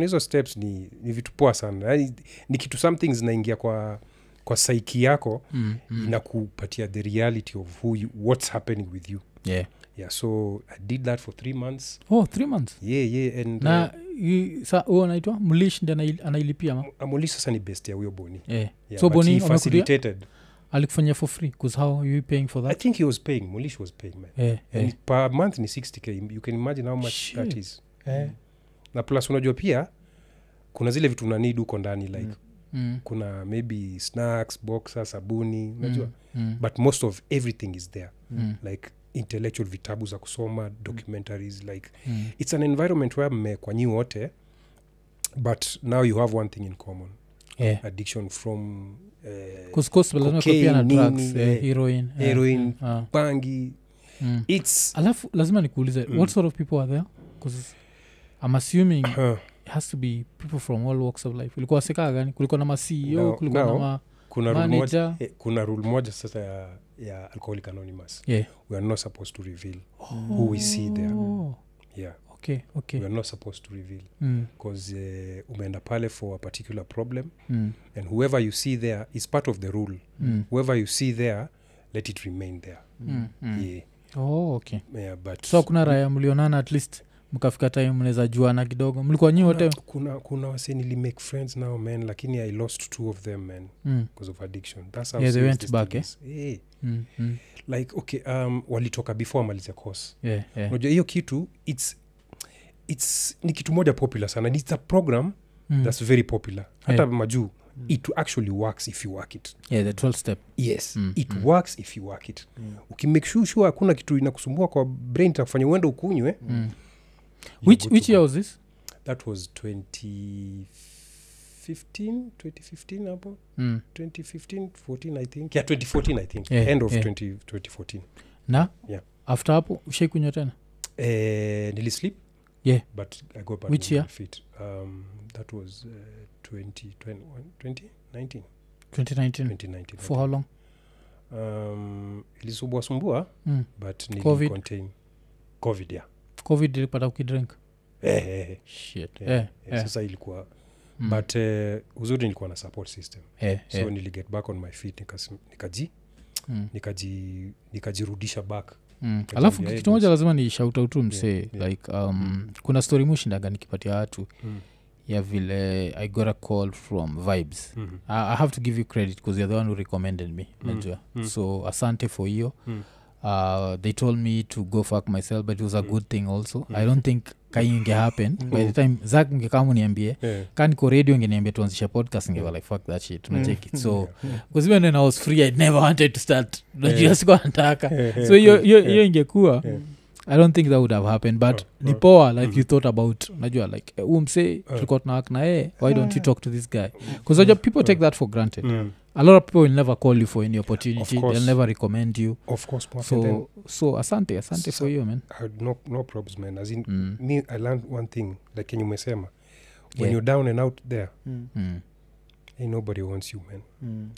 hizo steps ni, ni vitu poa sana yani, ni kitu something zinaingia kwa kwa saiki yako Mm, mm, inakupatia the reality of who you, what's happening with you yeah. Yeah so i did that for three months. Oh three months? Yeah yeah and na i- sa huo anaitwa mlish ndi anailipia ma uh, sasa ni best ya huyo boni. Yeah. yeah, so boni facilitated. Alikufanyia for free bcause how you paying for i think he was paying molish was paying man. Yeah, and yeah. per month ni 60k you can imagine how much that is. Yeah. na plus unajua pia kuna zile vitu unanid huko ndani like mm. Mm, kuna maybe snacks boxer sabuni unajua? Mm, mm, but most of everything is there. Mm, like intellectual vitabu za kusoma documentaries like mm. it's an environment where mmekwa nyi wote but now you have one thing in common. Yeah. addiction from uh, cocaine, eh, eh, heroin heroin, ah, bangi. Mm. it's alafu lazima nikuulize Mm. what sort of people are there? Because i'm assuming huh, it has to be people from all walks of life. Ulikuwa sekaa gani? Kulikuwa na ma ceo kulikuwa na ma kuna rule moja, eh, kuna rule moja sasa ya, ya alcoholic anonymous. Yeah. we are not supposed to reveal who we see there. Oh, yeah. Okay okay. We are not supposed to reveal mm, because uh, umeenda pale for a particular problem mm, and whoever you see there is part of the rule. Mm, whoever you see there let it remain there. Mm, mm. yeah, oh okay. Yeah but so kuna raya mlionana at least mkafika time mnaweza juana kidogo mlikuwa nyi wote kuna, kuna, wase nili make friends now man lakini i lost two of them man mm, of addiction that's how Yeah, they went back, eh? hey. mm, mm. like okay um, walitoka before amalize course yeah, yeah. unajua hiyo kitu its its ni kitu moja popular sana its a program Mm. that's very popular hata Yeah. majuu it actually works if you work it yeah, the 12 step yes Mm, it mm. works if you work it Mm. ukimake sure sure hakuna kitu inakusumbua kwa brain takufanya uende ukunywe mm. Which, which year was this? That was 2015 2015 hapo. Mm. 2015 14 i think. Yeah 2014 i think. Yeah, end of yeah. 20, 2014 na? Yeah. after hapo ushaikunywa tena? Eh, nilisleep. Yeah. but i go back Which year? fit um, that was uh, 20, 2019 2019 2019 for how long? Um, ilisumbua sumbua mm. but nilicontain covid yeah covid ilipata ukidrink eh, eh, eh. shit Eh, eh, yeah. sasa ilikuwa Mm. but uh, uzuri nilikuwa na support system Eh, so eh. niliget back on my feet nikaji Mm. nikaji nikajirudisha back Mm. Alafu "Hey, kitu moja lazima ni shautautu msee Yeah, yeah. like um, kuna story mushindaga nikipatia watu Mm. ya vile i got a call from vibes Mhm. I, i have to give you credit because you're the one who recommended me najua mm. so asante for hiyo Mm. Uh, they told me to go fuck myself but it was a good thing also. I don't think kainge happen. By the time zak ngekama niambie Yeah. kaniko radio ngeniambia tuanzishe podcast ngeva like fuck that shit unacheki. (laughs) So because even when i was free i never wanted to start. Najua Yeah. sikuwa nataka. Yeah, so hiyo yeah. ingekuwa Yeah. I don't think that would have happened but Oh, ni oh. poa like Mhm. you thought about najua like eh, huu msee Oh. tulikuwa tunawak na yeye why don't you talk to this guy bcause najua people take that for granted Mm. a lot of people will never call you for any opportunity they'll never recommend you of course so, then so asante asante So- for you man I no, no problems man as in mm. me i learned one thing like kenye umesema when Yeah. you're down and out there Mm. Nobody wants you man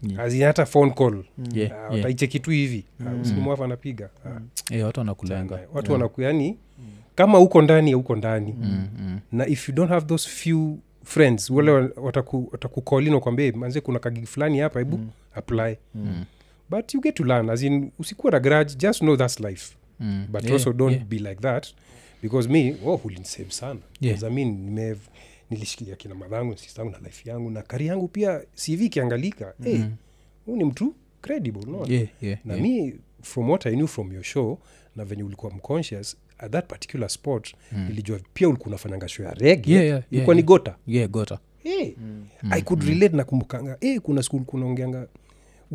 Yeah. as in hata phone call Yeah, uh, yeah. taicheki kitu hivi Mm. usimwafu anapiga Ah, Eh, watu wanakulenga watu yeah. wanakuyani mm. kama uko ndani uko ndani Mm, mm. na if you don't have those few friends wale wa- wataku- watakukolin wakwambia manze kuna kagigi fulani hapa hebu apply Mm. but you get to learn as in usikuwa na grudge just know that's life Mm. but Yeah, also don't yeah. be like that because me oh, ulinsave sana Yeah. I mean, nime nilishikilia kina madhangu sistangu na life yangu na kari yangu pia cv ikiangalika hey, Mm. huu ni mtu credible no? Yeah, yeah, na yeah. mi from what i knew from your show na venye ulikuwa mconscious at that particular spot Mm. nilijua pia ulikuwa unafanyanga show ya rege Yeah, yeah, ilikuwa yeah, ni gota yeah gota hey, i could relate na kumbukanga. Hey, kuna skul kunaongeanga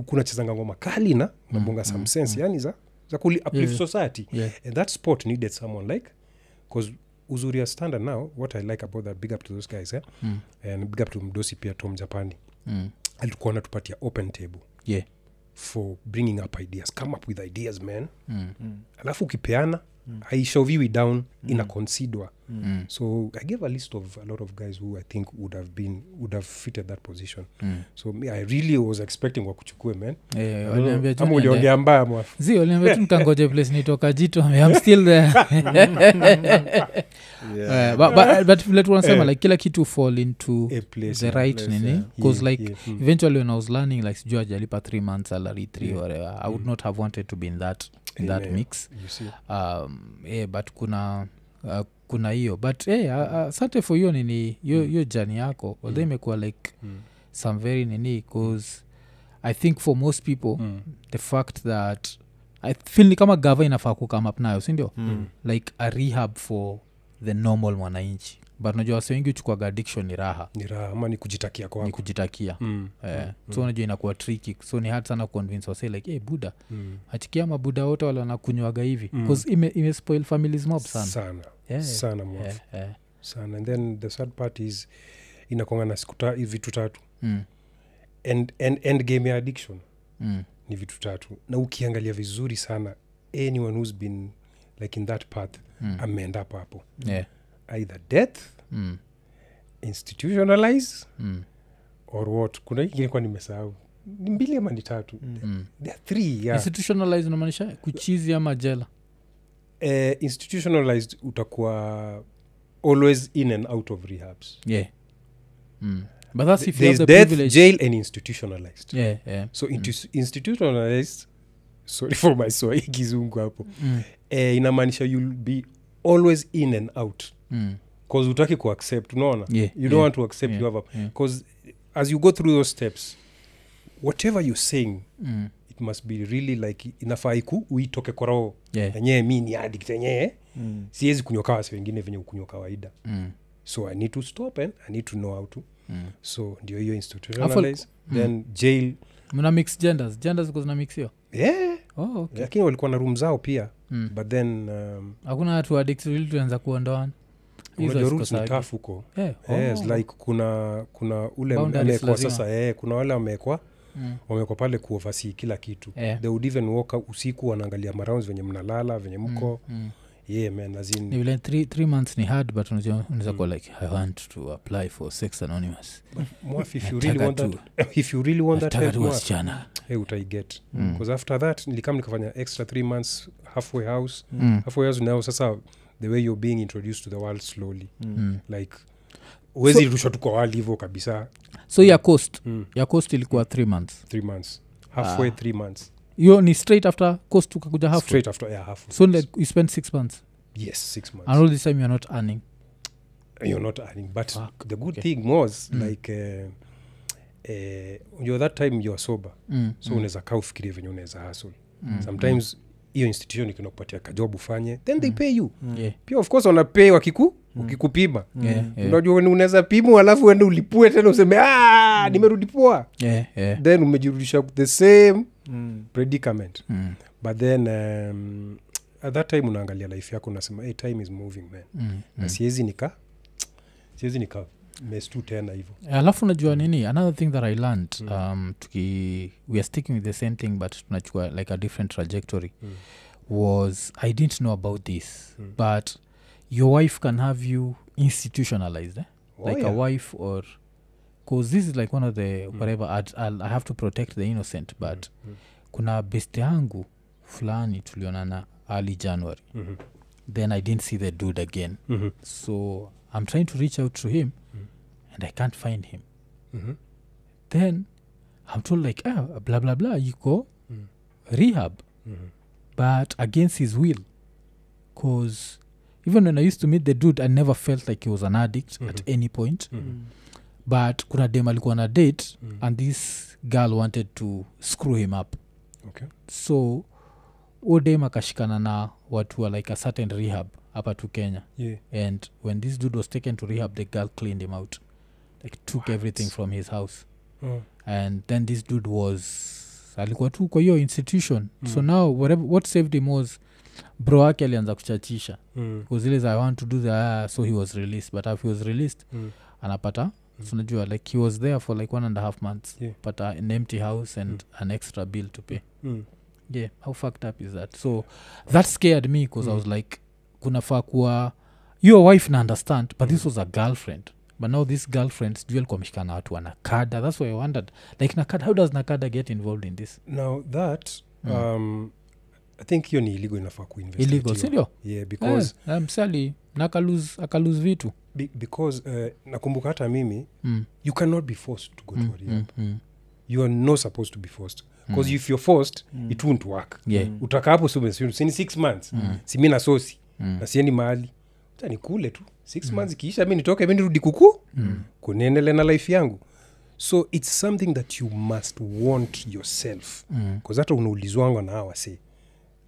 kunachezanga ngoma kali na nabonga some sense yani za za kuli uplift Yeah. society. Yeah. And that sport needed someone like because uzuri ya standard now what i like about that big up to those guys eh? Mm. and big up to mdosi pia tom japani Mm. alikuwa natupatia open table yeah for bringing up ideas come up with ideas man Mm. alafu ukipeana mm. Aishoviwi down mm. inaconsidwa Mm. so i gave a list of a lot of guys who i think would have been would have fitted that position. Mm. so i really was expecting wakuchukue man. Eh, ama uliongea mbaya mwafu zi waliambia tu mtangoje (laughs) place nitoka jito. Am still there. (laughs) (laughs) Eh, but, but, but vile tu wanasema Eh. like kila kitu fall into a place the right place, nini? because Yeah, like yeah, mm. eventually when i was learning like sijuu ajalipa three months salary three Yeah. whatever i would not have wanted to be in that in that mix um, yeah, but kuna uh, kuna hiyo but hey, uh, uh, sante for hiyo nini hiyo mm. jani yako although imekuwa like Mm. some very nini cause i think for most people Mm. the fact that i feel ni kama gava inafaa kukam up nayo sindio Mm. like a rehab for the normal mwananchi but najua wasi wengi uchukwaga addiction ni raha. Ni raha ama ni kujitakia ni kujitakia. Mm. eh, so unajua inakuwa tricky. So ni hard sana kuconvince wase like hey, buda Mm. achikia mabuda wote wale wanakunywaga hivi. Mm. bcause ime, ime spoil families mob sana. Sana. Yeah, sana mwafu yeah, yeah. sana. And then the third part is inakonga na siku vitu tatu. Mm, end, end, end game ya addiction mm, ni vitu tatu. Na ukiangalia vizuri sana anyone who's been like in that path mm, ameenda hapo hapo. Yeah, either death mm, institutionalize mm, or what? Kuna hii ingine kwa nimesahau. Ni mbili ama ni tatu? Mm. there are three yeah. institutionalize unamaanisha kuchizi ama jela? Uh, institutionalized utakuwa always in and out of rehabs. Yeah. Mm. but that's if you have the death privilege. jail and institutionalized. Yeah, yeah. so intu- institutionalized sorry for my swahili kizungu hapo. Mm, eh, inamaanisha you'll be always in and out mm, bcause utaki kuaccept unaona? Yeah, you don't yeah, want to accept yeah, you yeah. as you go through those steps whatever you saying mm, it must be really like inafaa iku uitoke kwa roho. Yeah, enyee mi ni addict enyee Mm. siwezi kunywa kawa si wengine venye ukunywa kawaida. Mm, so i need to stop and i need to know how to. Mm. so ndio hiyo institutionalize mm. then jail. Mna mix genders. Genders ziko zinamixio yeah. Oh, okay. lakini walikuwa na room zao pia. Mm. but then um, hakuna watu addict really tuanza kuondoana Hizo yeah. Yeah, yes, oh. like kuna kuna ule Boundaries sasa eh, kuna wale wamekwa Mm. wamekwa pale kuovasi kila kitu Yeah. they would even walk usiku wanaangalia marauns venye mnalala venye mko Mm. yeah man as in ni vile three, three months ni hard but unajua unaweza kuwa like i want to apply for sex anonymous Mwaf, (laughs) (laughs) if you really want that if you really want that help wasichana hey, utaiget Mm. after that nilikam nikafanya extra three months halfway house Mm. halfway house nao sasa the way you're being introduced to the world slowly Mm. like uwezi rushwa tu kwa wali hivo kabisa so ya coast mm. ya coast ilikuwa three months three months halfway Ah. three months hiyo ni straight after coast ukakuja half straight after yeah half so like you spend six months yes six months and all this time you're not earning you're not earning but Fuck. the good Okay. thing was Mm. like uh, uh, you're that time you're sober mm. so mm. unaweza kaa ufikirie venye unaweza hasl mm. sometimes hiyo institution ikina kupatia kajob ufanye then they Mm. pay you mm. yeah. pia of course wanapay wakiku Mm. ukikupima Yeah, yeah. unajua unaweza pimu alafu ende ulipue tena useme mm. nimerudi poa Yeah, yeah. then umejirudisha the same Mm. predicament Mm. but then um, at that time unaangalia life yako unasema hey, time is moving man Mm. na Mm. siwezi nika siwezi nika mes tu tena hivo alafu najua nini another thing that i learned Mm. um, tuki we are sticking with the same thing but tunachukua like a different trajectory Mm. was i didn't know about this Mm. but your wife can have you institutionalized eh? Oh, like yeah. a wife or because this is like one of the Mm. whatever I'd, I'll, i have to protect the innocent but Mm. kuna best yangu fulani tulionana early january Mhm. then i didn't see the dude again Mhm. so i'm trying to reach out to him Mm. And i can't find him Mhm. then i'm told like ah, blah blah blah you go Mm. rehab Mhm. but against his will cause even when i used to meet the dude i never felt like he was an addict at Mhm. any point Mhm. but kuna dem alikuwa na date Mm. and this girl wanted to screw him up Okay. so odem dem akashikana na watu wa like a certain rehab hapa to kenya Yeah. and when this dude was taken to rehab the girl cleaned him out like took What? everything from his house mm. and then this dude was alikuwa tu kwa hiyo institution mm. so Mm. now whatever, what saved him was bro wake alianza kuchachisha Mm. za i want to do the uh, so he was released but if he was released Mm. anapata Mm. so like he was there for like one and a half months Yeah. but uh, an empty house and Mm. an extra bill to pay Mm. yeah how fucked up is that so that scared me because i Mm. was like kunafaa kuwa your wife na understand but this was a girlfriend but now this girlfriend sijui alikuwa ameshikana na watu wa nakada that's why i wondered like nakada how does nakada get involved in this? Now that Mm. um, i think hiyo ni iligo inafaa sindio yeah because Eh, msali akalose akalus vitu. Be, because uh, nakumbuka hata mimi mm. you cannot be forced to go Mm, to a rehab mm, mm, you are not supposed to be forced. Because mm. if you're forced Mm. it won't work. Yeah. Mm. utaka hapo sini six months Mm. simi na sosi mm, na siendi mahali nikule tu six Mm. months ikiisha mi nitoke mi nirudi kuku mm. kuniendele na life yangu so it's something that you must want yourself mm. bcause hata unaulizwangwa na awase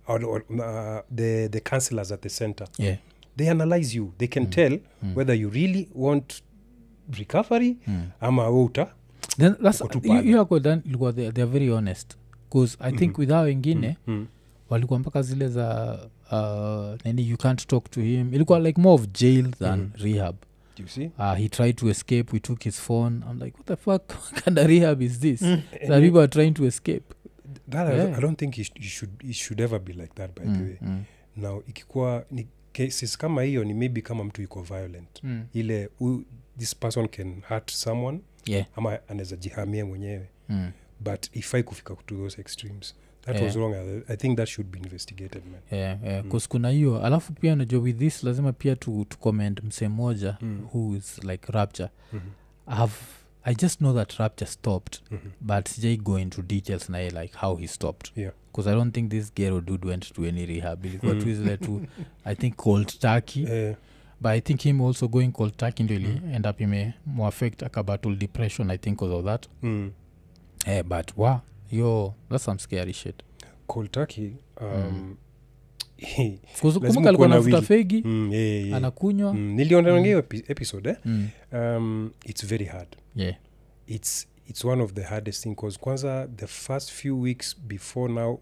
uh, the, the counselors at the center yeah they analyze you they can Mm. tell Mm. whether you really want recovery mm. ama we uta then that's Uko tu you- pale. you ako then ilikuwa they, they're very honest bcause i think Mhm. with hao wengine Mm, mm. walikuwa mpaka zile za uh, nini you can't talk to him. Ilikuwa like more of jail than Mhm. rehab. You see? Uh, he tried to escape. We took his phone. I'm like what the fuck? (laughs) What kind of rehab is this? Mm. that people are trying to escape. That Yeah. i don't think it, sh- it should, it should ever be like that by the mm, way. mm, now ikikuwa ni cases kama hiyo ni maybe kama mtu iko violent. Mm. ile u, this person can hurt someone yeah. ama anaweza jihamia mwenyewe. Mm. but ifai kufika to those extremes that Yeah. was wrong I, i think that should be investigated man yeah, yeah. Mm. kuna hiyo alafu pia najua with this lazima pia tu, tu comment msee moja Mm. who is like rapture Mhm, I have i just know that rapture stopped mhm. but sijai go into details naye like how he stopped Yeah. because i don't think this gero dude went to any rehab ilikuwa Mm. tu i think cold turkey (laughs) yeah but i think him also going cold turkey ndio ili Mm. end up ime muaffect akabattle depression i think because of that mm. eh, but wa yo that's some scary shit cold turkey um, mm (laughs) kumbuka alikuwa nafuta fegi mm, yeah, yeah, yeah. anakunywa Mm, nilionanangio episode eh? mm. um, it's very hard yeah it's it's one of the hardest thing cause kwanza the first few weeks before now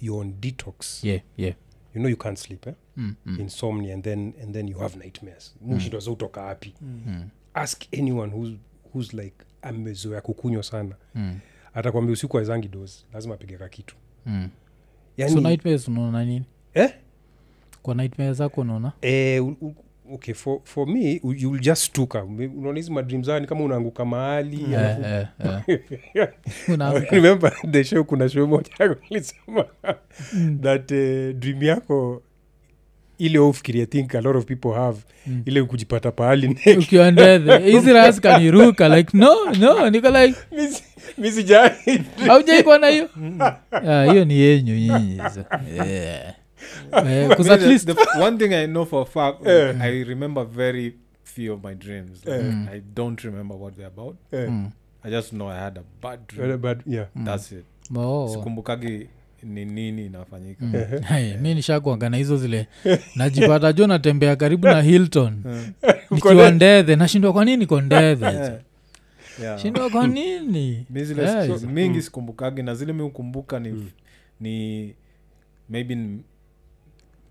you're on detox yeah yeah you know you can't sleep eh? mm. Mm. insomnia and then and then you have nightmares mshindo mm. hapi Mm. ask anyone who's, who's like amezoea kukunywa sana Mm. Atakwambia usiku aezangi dozi lazima apige ka kitu Mm. yani, so nightmares unaona nini eh? kwa nightmare zako unaona Eh, okay for, for me you'll just stuka unaona hizi madream zani kama unaanguka mahali alafu- eh, eh. (laughs) Remember the show kuna show moja (laughs) alisema that uh, dream yako ile ofikiri i think a lot of people have Mm. ile kujipata pahali ukiwa ndethe (laughs) hizi ras kaniruka like no no niko like aujaikwa na hiyo (laughs) Ah, hiyo ni yenyu nyinyi yeah. Eh, at least the one thing I know for a fact, Eh. I remember very few of my dreams. Like, yeah. I don't remember what they're about. yeah. Mm, I just know I had a bad dream. but yeah mm. It. Oh. Sikumbukagi ni nini inafanyika. Mm. (laughs) (laughs) Hai, mi nishakuanga na hizo zile (laughs) najipata jo natembea karibu na hilton nikiwa ndedhe nashindwa kwa nini ko ndedhe Yeah. Shindwa kwa nini mi zile Yeah, mingi Mm. sikumbukagi na zile mi ukumbuka ni, Mm. ni maybe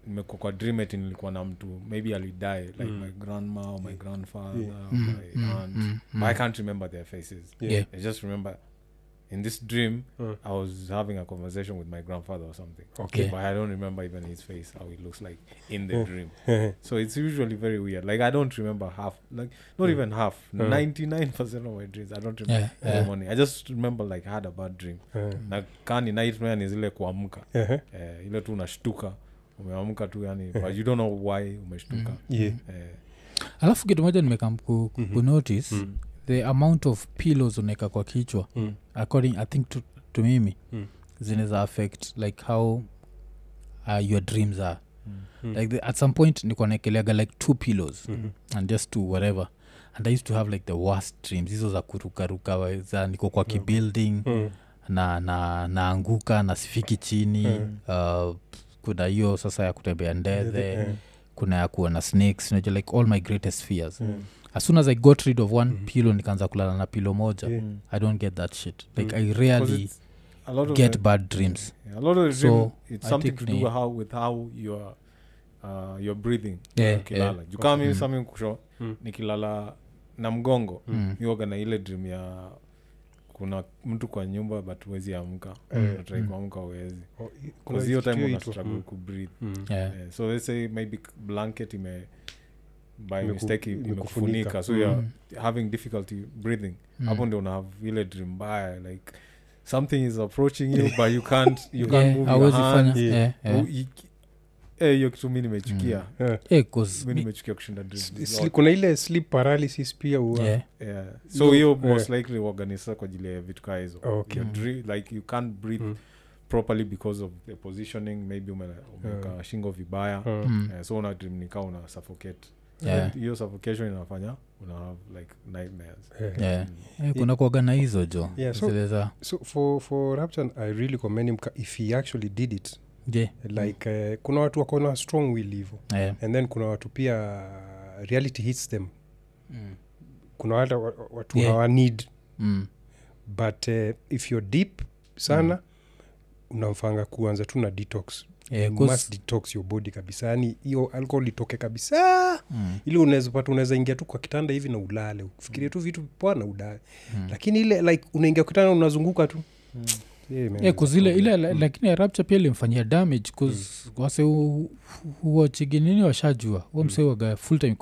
nimekuwa kwa dream nilikuwa na mtu maybe alidae like Mm. my grandma or my grandfather Yeah. or Mm, my mm, aunt mm, but i can't remember their faces Yeah. Yeah. i just remember in this dream Mm. i was having a conversation with my grandfather or something. Okay. But i don't remember even his face how it looks like in the Yeah. dream. Eh, (laughs) so it's usually very weird. Like i don't remember half like not Mm. even half Mm. 99% of my dreams i don't remember Yeah, yeah. morning. I just remember like i had a bad dream. Eh, na kani nightmare ni zile kuamka. Eh, eh, ile tu unashtuka. Umeamka tu yani but you don't know why umeshtuka. Yeah. Eh, alafu kitu moja nimekam ku, ku, mm-hmm. Mm. The amount of pillows unaweka kwa kichwa Mm. according i think to, to mimi Mm. zinaweza affect like how uh, your dreams are Mm. like the, at some point nikuwa naekeleaga like two pillows Mhm. and just to whatever and i used to have like the worst dreams hizo za kurukaruka za niko kwa kibuilding Mm. na na naanguka na sifiki chini Mm. uh, kuna hiyo sasa ya kutembea ndethe yeah. kuna ya kuona snakes you know, like all my greatest fears Mm. As soon as i got rid of one Mhm. pillow nikaanza kulala na pilo moja Yeah. mm. i don't get that shit like Mm. i rarely a lot of get the- bad dreams yeah, a lot of the So, dream, it's I something to do how, with how you're uh, you're breathing Yeah, ukilala yeah. juu kama mimi Mm. sami kusho Mm. nikilala na mgongo Mm. miwaga na ile dream ya kuna mtu kwa nyumba but uwezi amka Eh. natrai Mm. kuamka uwezi Oh, hiyo time hiyo una ito. struggle Mm. kubreathe Mm. yeah. So let's say maybe blanket ime by Miku, mistake imekufunika. so Mm. you're Mm. having difficulty breathing Mm. hapo ndio unahave ile dream mbaya like something is approaching you but you can't you (laughs) Yeah, move your hand Yeah. yeah, yeah. U- eh, hiyo kitu mi nimechukia Eh, Eh, nimechukia kushinda kuna ile sleep paralysis pia ua yeah. yeah. so hiyo yeah. most likely waganisa kwa ajili ya vitu kaa hizo Okay. mm. dream- like you can't breathe Mm. properly because of the positioning maybe ume- umeweka shingo vibaya Mm. Mm. Eh, so una dream nikaa una suffocate. Hiyo suffocation inafanya una like nightmares. Yeah. Mm. Eh, kuna kuaga na hizo jo Yeah, so- Zile so for for rapton i really commend him if he actually did it yeah. like uh, kuna watu wakona strong will hivo yeah. and then kuna watu pia reality hits them mm. kuna wata wa- watu Yeah. hawa need Mm. but uh, if you're deep sana unamfanga kuanza tu na detox Yeah, must detox your body kabisa. Yani hiyo alcohol itoke kabisa. Mm. ili unawezapata unaweza ingia tu kwa kitanda hivi na ulale. Ufikirie tu vitu poa na udale Mm. lakini ile like unaingia kwa kitanda unazunguka tu. Mm. Man, Yeah, ile, a ile problem. lakini rapture pia ilimfanyia damage bcause wase huwachiginini washajua. Huo msee waga full time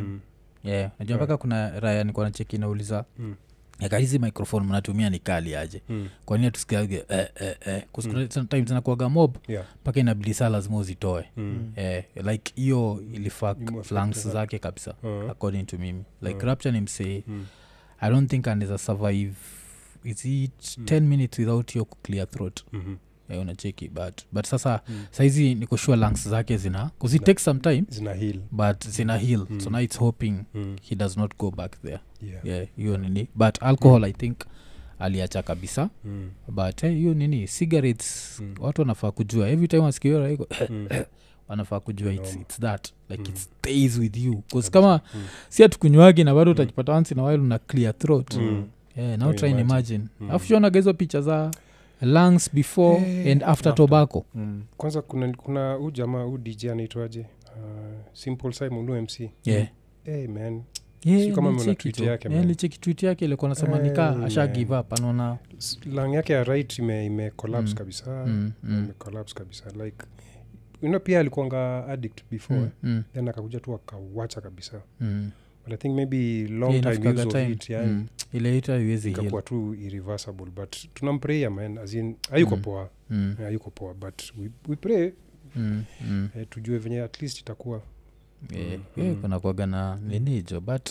Mm. (coughs) yeah najua mpaka kuna raya nikuwa nacheki nauliza Mm. Aka hizi microphone mnatumia ni kali aje Mm. kwanini tusikiage eh, eh, eh. 'Cause mm. sometimes zinakuaga mob Yeah. mpaka inabidi saa lazima uzitoe Mm. eh, like hiyo ilifa flanks zake kabisa Uh, according to mimi like Uh. rapture ni msee mm. i don't think anaweza survive is it Mm. 10 minutes without your clear throat Mhm. Yeah, unacheki but but sasa Mm. saizi nikoshua lungs zake zina bcause it takes some time zina heal but zina heal Mm. so now it's hoping Mm. he does not go back there Yeah. yeah hiyo nini but alcohol i think aliacha kabisa Mm. but eh, hiyo nini cigarettes Mm. watu wanafaa kujua every time wasikio iko Mm. (coughs) wanafaa kujua it's, it's that like Mm. it stays with you bcause kama Mm. si atukunywagi na bado Mm. once na while una clear throat Mm. yeah, now try and imagine. imagine Mm. afu shonagahizo picha za lungs before hey, and after tobacco. Mm. kwanza kuna kuna huu jamaa huu dj anaitwaje? Uh, simple simon hu mc yeah. Hey, man. Yeah, tu. yake, ilikuwa nasema nika Eh, asha give up anaona. Lang yake ya right ime, ime collapse Mm. kabisa. Mm, mm. ime collapse kabisa. Like you know, pia alikuanga addict before. Mm, eh? mm, then akakuja tu akawacha kabisa. Mm. But i think maybe long Yeah, time use of time. it yani Mm. tu irreversible but tunampraya man as in ayuko Mm. poa Mm. ayuko poa but we, we pray mm, mm. eh, tujue venye at least itakuwa yeah, yeah, kuna kwaga na ninijo but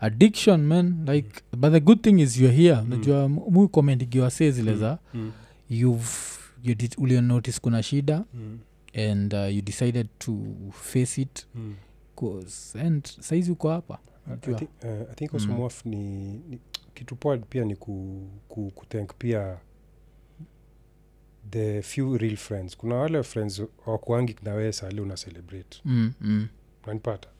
addiction man like but the good thing is youare here najua mm. mu commentigiwa se zile za mm. you've you did, ulionotice kuna shida Mm. and uh, you decided to face it Mm. Cause and saizi uko hapa I uh, I think also Mm. Ni, ni kitu poa pia ni ku, ku, kuthank pia the few real friends kuna wale friends wakuangi na wewe sali una celebrate mm, mm.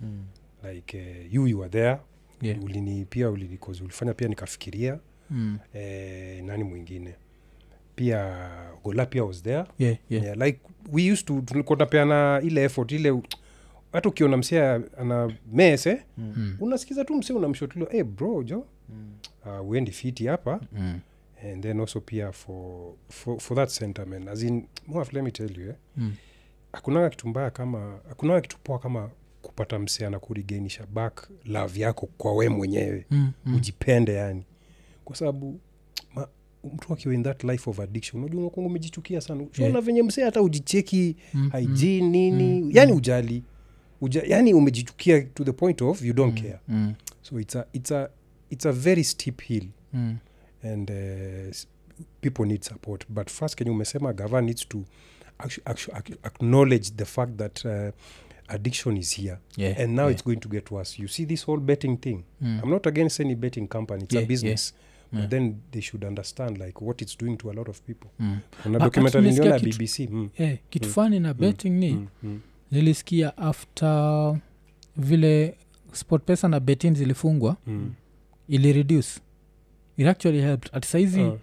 Mm. like uh, you you are there Yeah. ulini pia ulini, ulifanya pia nikafikiria Mm. eh, nani mwingine pia gola pia was there Yeah, yeah. yeah, like we used to tulikuwa tunapeana ile effort ile hata ukiona msee ana mese Mm. unasikiza tu msee unamshotulio hey bro jo Mm. uh, uendi fiti hapa Mm. and then also pia for, for, for that sentiment as in Mwaf, let me tell you eh, Mm. hakunaga kitu mbaya kama hakunaga kitu poa kama kupata msee anakurigenisha back love yako kwa we mwenyewe Mm. Mm. ujipende yani kwa sababu mtu akiwa in that life of addiction unajua unakuwa umejichukia sana yeah. venye msee hata ujicheki Mm. hygiene nini yani ujali Uja, yani umejichukia to the point of you don't care. Mm. so it's a, it's a, it's a very steep hill. Mm. and uh, people need support. But first kenye umesema gava needs to actu- actu- acknowledge the fact that uh, addiction is here. Yeah, and now yeah. it's going to get worse. You see this whole betting thing? Mm. i'm not against any betting company. It's Yeah, a business. Yeah. but then they should understand like what it's doing to a lot of people. Mm. na documentary niliona bbc mm. yeah, kitu fani na betting ni Mm, mm, nilisikia after vile sport pesa na betin zilifungwa mm. ili reduce it actually helped at saizi uh.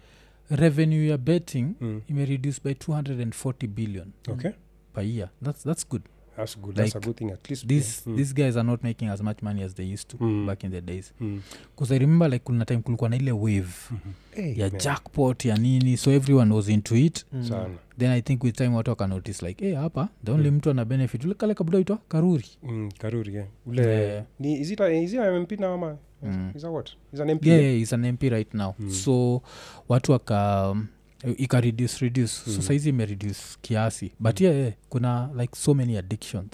revenue ya betting mm. imereduce by 240 billion okay per year that's, that's good that's good that's a good thing at least these, mm. these guys are not making as much money as they used to Mm. back in the days Mm. i remember like kuna time kulikuwa na ile wave Hey, ya man, jackpot ya nini so everyone was into it sana then i think with time watu wakanotice like hey, hapa the only mtu ana benefit ule kale kabuda itwa karuri mm, karuri yeah. ule Yeah. ni is it a, is it a mp now ama Mm. is that what is an mp yeah, yeah, is an mp right now Mm. so watu waka um, ika reduce reduce Mm. so saizi imereduce kiasi but yeah, yeah, kuna like so many addictions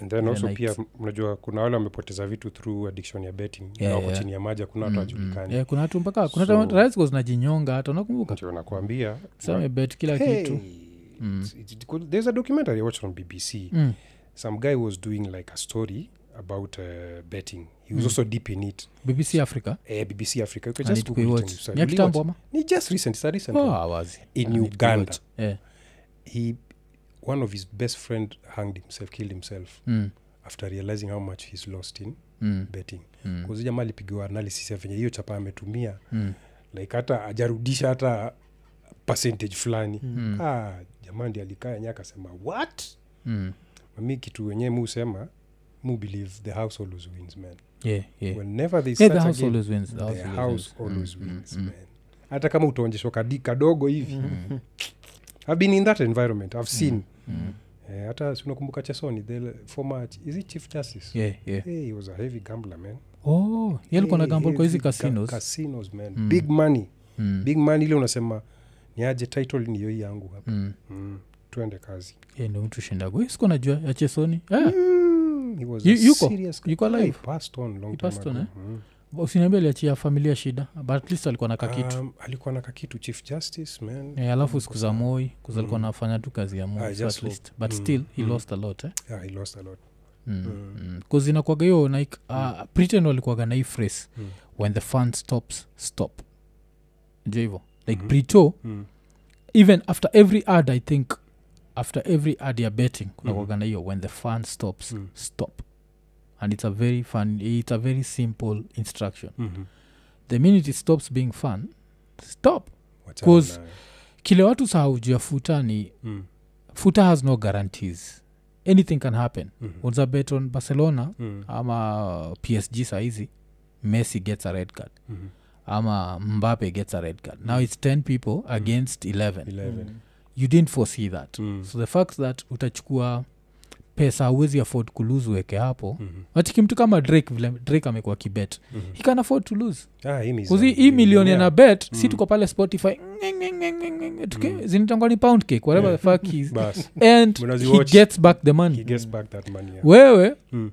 and then also like- pia unajua kuna wale wamepoteza vitu through addiction ya betting Yeah, wako yeah. chini ya maji hakuna watu Mm, wajulikani mm. yeah, kuna watu mpaka kuna So- so, zinajinyonga hata unakumbuka ndio nakwambia samebet kila hey, kitu it's- it's good. there's a documentary I watched on bbc mm. some guy was doing like a story about uh, betting he was Mm. also deep in it bbc africa uh, bbc africa you can just Google it and you ni ya kitambo ama ni just recent it's a recent oh, awazi In I Uganda. yeah. he one of his best friend hanged himself killed himself mm. after realizing how much he's lost in Mm. betting Mm. jamaa alipigiwa analysis ya venye hiyo chapa ametumia Mm. like hata ajarudisha hata percentage fulani Mm. ah, jamaa ndi alikaa enye akasema what Mm. mami kitu wenyewe mi usema mu believe the house always wins man yeah, yeah. whenever they Yeah, start the house again, always wins. The the always house wins. always Mm, wins mm, man hata kama utaonjeshwa kadi kadogo hivi Mm. i've been in that environment i've seen Mm. Eh, hata sinakumbuka chesoni the former is it chief justice yeah, yeah. hey, he was a heavy gambler man oh ye alikuwa na gamble kwa hizi casinos. ga- casinos man Mm. big money Mm. big money ile unasema ni aje title ni hiyo yangu hapa Mm. mm. tuende kazi Yeah, ndo mtu shindago najua ya chesoni Ah. mm. He was Yu- yuko? serious Yuko alive? He passed on long He time on, eh? Mm. usiniambia aliachia familia shida but at least alikuwa na kakitu Um, alikuwa na kakitu chief justice man yeah, alafu siku za moi kuzalikuwa Mm. nafanya tu kazi ya moi so at least but Mm, still he mm. lost a lot eh? yeah, he lost a lot mm. Mm. mm. inakwaga hiyo like uh, britain walikuwaga na hii phrase Mm. when the fun stops stop jo hivo like Mhm. brito Mm. even after every ad i think after every ad ya betting kuna Mhm. na hiyo when the fun stops Mm. stop and it's a very fun it's a very simple instruction Mhm. the minute it stops being fun stop bcause kile watu sahaujua futa ni Mm. futa has no guarantees anything can happen Mhm. unza bet on barcelona Mm. ama psg saizi messi gets a red card Mhm. ama mbape gets a red card now it's 10 people against 11 11 you didn't foresee that. Mm. so the fact that utachukua pesa awezi afford kulose weke hapo. Mhm. achiki mtu kama drake vile drake amekuwa kibet. Mhm. he can afford to lose. Ah, hii milioni ana bet si Mm. tuko pale spotify zinitangwa ni pound cake whatever the fuck (laughs) is. And he watch, gets back the he money gets back that money yeah. wewe Mm.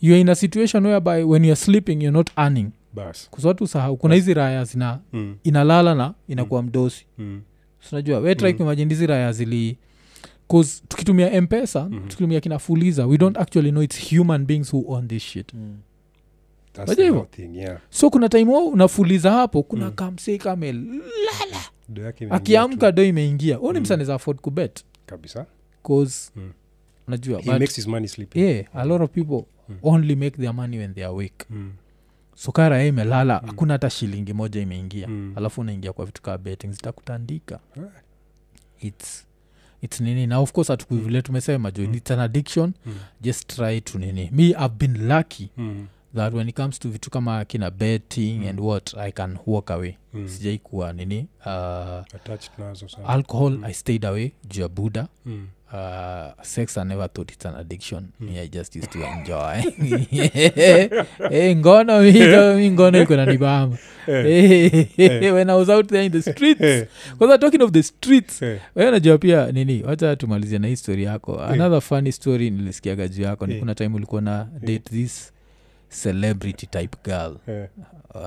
youare in a situation whereby when youare sleeping youare not earning. Bas. Kuswatu sahau kuna hizi raya zina Mm, inalala na inakuwa mdosi. Mm, sinajua we try Mm. kuimagine hizi raya zili bcause tukitumia mpesa Mhm. tukitumia kina fuliza we don't actually know its human beings who own this shit mm thing, yeah. so kuna time wao unafuliza hapo kuna Mm. kamsei kamelala Do imeingia akiamka do imeingia huu ni Mm. msaneza afford kubet kabisa cause Mm. unajua he but makes his money sleeping yeah a lot of people Mm. only make their money when they are awake Mm, so kara imelala. Imelala Mm. hakuna hata shilingi moja imeingia. Mm. alafu unaingia kwa vitu kaa betting zitakutandika. Its its nini? Na of course atukuvile tumesema jo Mm. its an addiction. Mm, just try to nini. Me i've been lucky. Mm, that when it comes to vitu kama kina betting Mm. and what i can walk away. Mm. sijai kuwa nini uh, alcohol Mm. i stayed away juu ya buddha. Mm, uh, sex i never thought it's an addiction. Mm. i just used to enjoy. Hey, (laughs) ngono mi- (laughs) ngono iko nanibamba eh, when i was out there in the streets. Eh, kwanza talking of the streets. Eh, wewe najua pia nini wacha tumalizia na hii story yako. Another funny story nilisikiaga juu yako. Ni Eh. kuna time ulikuwa na date this celebrity type girl yeah.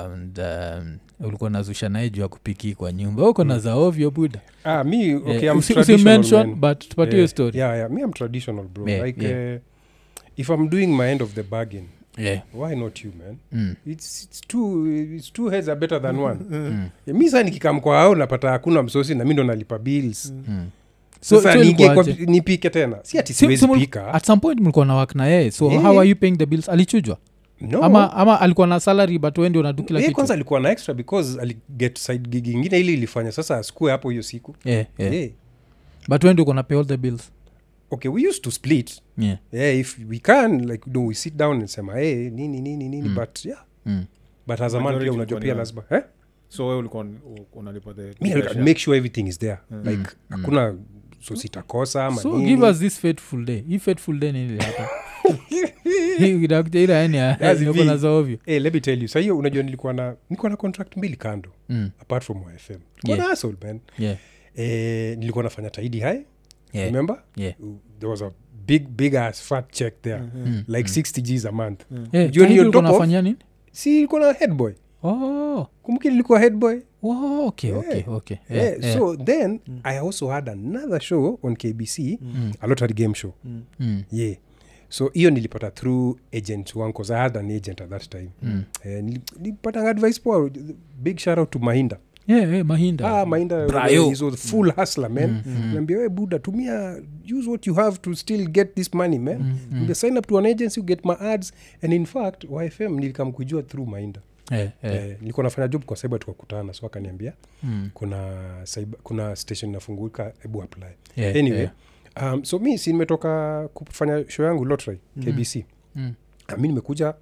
and um, ulikuwa nazusha naye juu ya kupiki kwa nyumba uko na za ovyo buda Ah, me, okay, Eh, usi- usimention but tupatie Yeah, story yeah, yeah. me i'm traditional bro Yeah, like yeah. Uh, if i'm doing my end of the bargain yeah. why not you man Mm. it's, it's two, it's two heads are better than one Mm. yeah, mi saa nikikam kwa ao napata hakuna msosi na mi ndo nalipa bills Mm. So- so ilikuwaje? nipike tena si ati Si- siwezi pika at some point mlikuwa na wak na yeye so Yeah. how are you paying the bills alichujwa no ama, ama alikuwa na salary but wendi unadu kila kitu kwanza alikuwa na extra because aliget side gig ingine ili ilifanya sasa asikue hapo hiyo siku yeah, yeah. yeah. but wendi uko na pay all the bills okay we used to split yeah. yeah, if we can like do we sit down and sema hey, nini nini nini Mm. but yeah Mm. but as a man pia unajua pia lazima eh? so wewe ulikuwa unalipa the make sure everything is there Mm. like hakuna so sitakosa so nini. give us this fateful day hii fateful day (laughs) na za Eh, let me tell you sa unajua nilikuwa na nilikuwa na contract mbili kando mm. apart from yfm Yeah. yeah. man yeah. eh, nilikuwa nafanya taidi hai Yeah. remember Yeah. there was a big big ass fat check there Mm. like 60 gs a month Yeah, nini si ilikuwa na headboy oh. kumbuki nilikuwa headboy Oh, okay, okay, Yeah. okay. yeah, Yeah, yeah. so then i also had another show on kbc Mm. a lottery game show Mm. yeah so hiyo nilipata through agent wangu 'cause i had an agent at that time Mm. eh, nili- nilipata advice poa big shout out to mahinda Yeah, yeah, mahinda ah, mahinda is a full hustler man Mm, mm. naambia we buda tumia use what you have to still get this money man Mm, mm. mm. sign up to an agency you get my ads and in fact yfm nilikam kujua through mahinda Yeah, yeah. eh, nilikuwa nafanya job kwa cyber tukakutana so akaniambia Mm. kuna cyber, kuna station inafunguka hebu apply Yeah, anyway yeah. um, so mi si nimetoka kufanya show yangu lotry kbc Mm. Mi nimekuja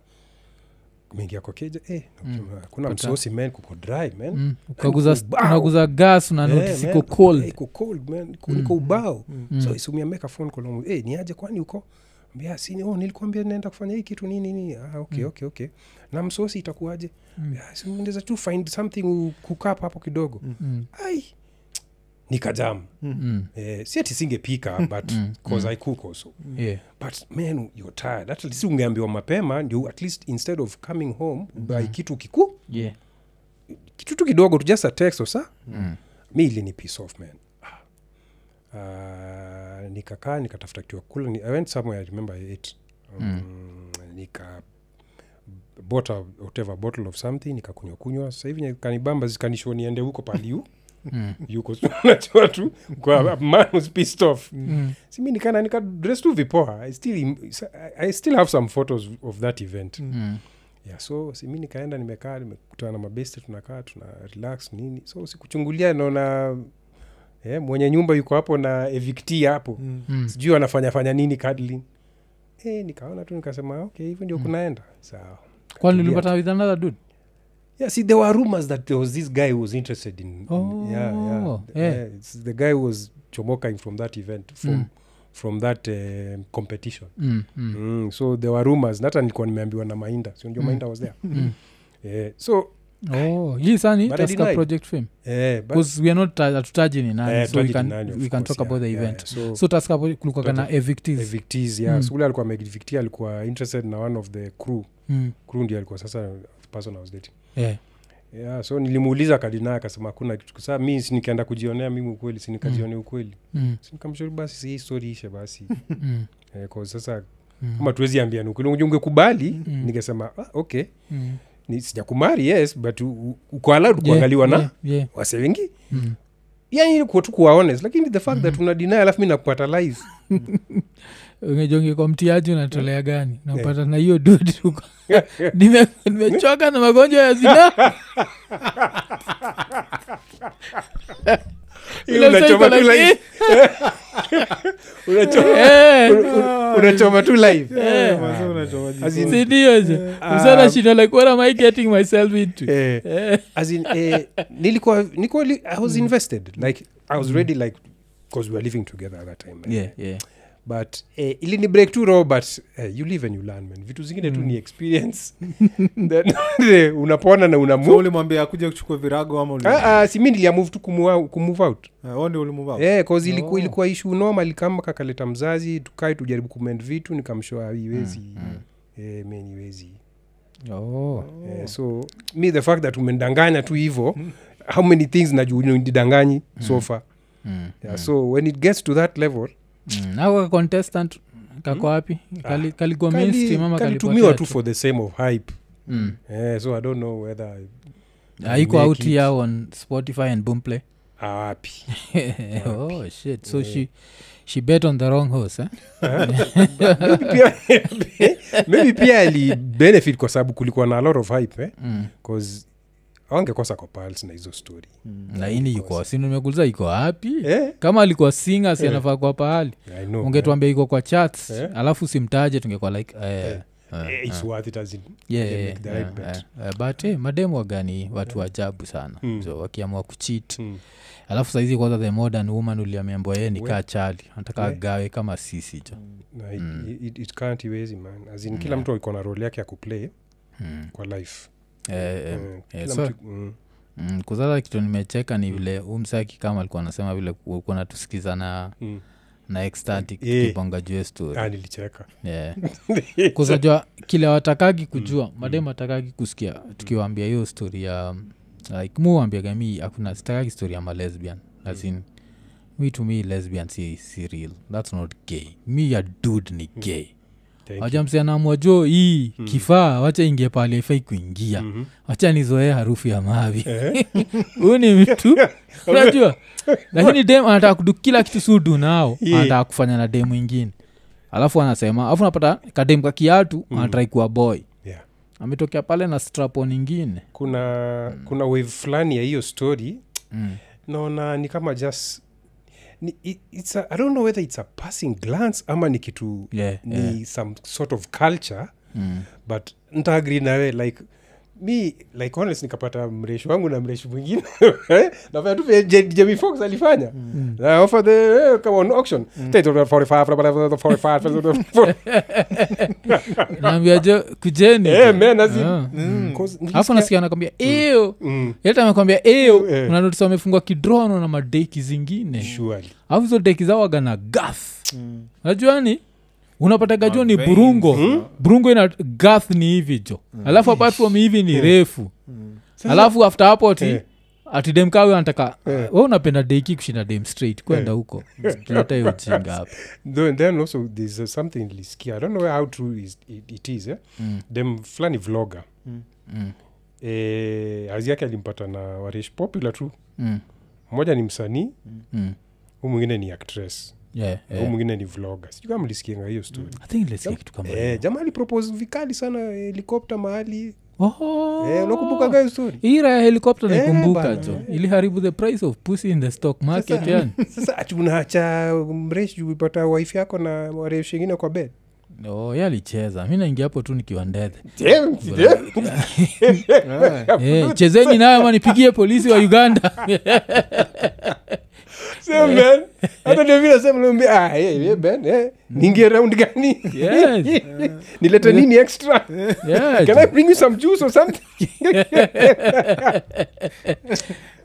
meingia kwa keja eh, Mm. kuna msosi man kuko dry man Mm. ukaguza gas Eh, unanotisi man, iko cold eh, iko cold man Mm. niko ubao Mm. so isumia meka phone call eh, niaje kwani uko mbia sini oh, nilikuambia naenda kufanya hii kitu nini nini ah, okay, Mm. okay, okay na msosi itakuaje Mm. yeah, tu find something kukap hapo kidogo Mm. ai nikajam Mm. eh, si ati singepika (laughs) but Mm. cause Mm. i cook also Yeah. but man you're tired at least ungeambiwa mapema ndio at least instead of coming home by kitu kikuu Yeah. kitu tu kidogo tu just a text or sa Mm. mi ilini piece off man uh, nikakaa nikatafuta kitu ya kula ni, i went somewhere i remember i ate um, nika bought a whatever bottle of something nikakunywa kunywa. Sasa hivi kanibamba zikanishwa niende huko paliu (laughs) Mm. yuko unajua (laughs) tu kwa man was pissed off. Mm. simi nikana nika dress tu vipoa I still, I still have some photos of that event. Mm. yeah, so simi nikaenda nimekaa nimekutana na mabeste tunakaa tuna relax nini. So sikuchungulia naona eh, mwenye nyumba yuko hapo na evicti hapo Mm. sijui anafanya fanya nini cuddling eh, nikaona tu nikasema okay hivyo ndio kunaenda sawa kwani ulipata with another dude yeah see there were rumors that there was this guy who was interested in, in Oh, yeah, yeah. yeah. yeah it's the guy who was chomokaing from that event from Mm. from that um, competition mm, mm, mm. so there were rumors Nata nilikuwa nimeambiwa na mainda sionjo mainda was there mm. Yeah. so oh hii sani But taska project film but- we are not hatutaji ni nani so we can, nani, we can course, talk about the event yeah. so, so taska kulikuwa kana Project- evictees evictees yeah Mm. so ule alikuwa interested na one of the crew mm. crew ndio alikuwa sasa person I was dating yeah. yeah so nilimuuliza kadina akasema hakuna kitu saa mi nikaenda kujionea mimi ukweli sinikajione ukweli mm. sinikamshauri basi si hii story ishe basi (laughs) mm. eh, sasa mm. kama tuwezi ambiana ukweli ungekubali Mm. ningesema ah, okay mm. Ni sijakumari yes but uko allowed Yeah, kuangaliwa na yeah, yeah. wase wengi. Mm. yani tu lakini the fact that una deny alafu mi nakupata live (laughs) ungejonge kwa mtiaji unatolea gani? Napata na hiyo dudi (laughs) huko nimechoka na magonjwa ya zina (laughs) unachoma tu live. Unachoma- un- un- unachoma tu live. Mazee unachoma As in- jikoni. sindio msana shida like what am i getting myself into? Eh, Eh. as in, eh, nilikuwa nilikuwa i was invested. Like i was ready like because we were living together at that time eh. yeah, yeah. But eh, ilini break tu roho but eh, you live and you learn man. Vitu zingine tu ni experience. (laughs) Then, eh, unapona na so ulimwambia akuja kuchukua virago ama ah, ah, si mi niliamove tu kumua- kumove out. Eh, wewe ndio ulimove out? Eh, 'cause iliku, Oh. ilikuwa ishu noma likama kakaleta mzazi tukae tujaribu kumend vitu nikamshoa iwezi. Eh, men iwezi. Oh. eh, so mi the fact that umendanganya tu hivo how many things najudidanganyi so far? Mm. yeah, so when it gets to that level Mm. kwa contestant kako wapi Kali- mainstream ama kalitumiwa tu for the same of hype Mm. yeah, so i don't know whether haiko make out here on spotify and boomplay awapi (laughs) oh shit so she she bet on the wrong horse eh? maybe pia, (laughs) maybe pia ali benefit kwa sababu kulikuwa na a lot of hype eh? mm. cause awangekosa kwa pals na hizo story laini yuko si nimekuliza iko wapi eh? kama alikuwa singa si anafaa kwa pahali ungetuambia iko kwa chats Eh? alafu simtaje tungekuwa like eh, eh. Eh, it's eh. it but hey, mademu wagani watu ajabu sana Mm. so wakiamua kuchit Mm. alafu saizi kwanza the modern woman uliambiambwa yeye ni kaa chali anataka yeah. gawe kama sisi jo no, it, Mm. it, it can't iwezi man as in Mm, kila yeah. mtu alikuwa na role yake ya kuplay mm. kwa life eh, eh, Eh, eh, mm. mm, kuzasa kitu nimecheka ni vile umsaki kama alikuwa anasema vile kuwa natusikiza na Mm. na ecstatic Eh. tukibonga juu ya story. Ah, nilicheka. Yeah. (laughs) kile watakagi kujua madem watakagi kusikia. Tukiwaambia hiyo story ya like muwambiaga mi akuna sitakagi story ya malesbian asin mi to me lesbian si, si real. Thats not gay. Mi ya dud ni gay. Thank you. wajamsianamwa jo hii kifaa wacha ingie pale ifai kuingia Mhm. wacha nizoee harufu ya mavi Eh? (laughs) huyu ni mtu (laughs) unajua lakini dem anataka kudu kila kitu sudu nao Yeah. anataka kufanya na demu ingine alafu anasema alafu napata kadem ka kiatu Mm. anatrai kuwa boy Yeah. ametokea pale na strapon ingine kuna kuna wave fulani ya hiyo story mm. naona ni kama just ni, it, it's a, i don't know whether it's a passing glance ama ni kitu yeah, ni yeah. some sort of culture Mm. but ntaagri nawe like mi like honest nikapata mreshi wangu na mreshi mwingine. (laughs) Nafanya tu Jamie Foxx alifanya. Na offer the eh, come on auction. Take 45 45 naambia jo kujeni. Eh, man, as in-. Cause alafu nilisikia- nasikia anakwambia eo Mm, yeta amekwambia eo Eh. unanotisa wamefungwa kidrono na madeki zingine. Surely. alafu hizo deki zawaga na gath najuani unapata gajo ni burungo. Hmm? burungo ina gath ni hivi jo. Alafu apart from hivi ni refu. Alafu after hapo ti Eh. ati dem anataka Eh. we unapenda deiki kushinda dem straight? Kwenda huko. Tuleta hiyo jinga hapa (laughs) then also there's uh, something nilisikia i don't know how true is, it, it is eh? Mm. dem fulani vlogger. Mm. eh, azi yake alimpata na warish popular tu Mm. mmoja ni msanii Mm. huu mwingine ni actress Yeah, yeah. mwingine ni vloga sijui kama mlisikianga hiyo hiyo. eh, alipropose vikali sana helikopta mahali. Oho. eh, hiyo story? Ira ya helikopta Eh, naikumbuka jo iliharibu the price of pussy in the stock market yani. (laughs) sasa unaacha mresh juu wife yako na waresh ingine kwa bed? Oh, alicheza. Mi naingia hapo tu nikiwa ndedhe. (laughs) (laughs) Eh, chezeni nayo ama nipigie polisi wa uganda Same, man. hata ah, eh, eh, ben, (laughs) eh, niingie round gani? Yes. (laughs) nilete nini extra? Yeah, can i bring you some juice or something? (laughs)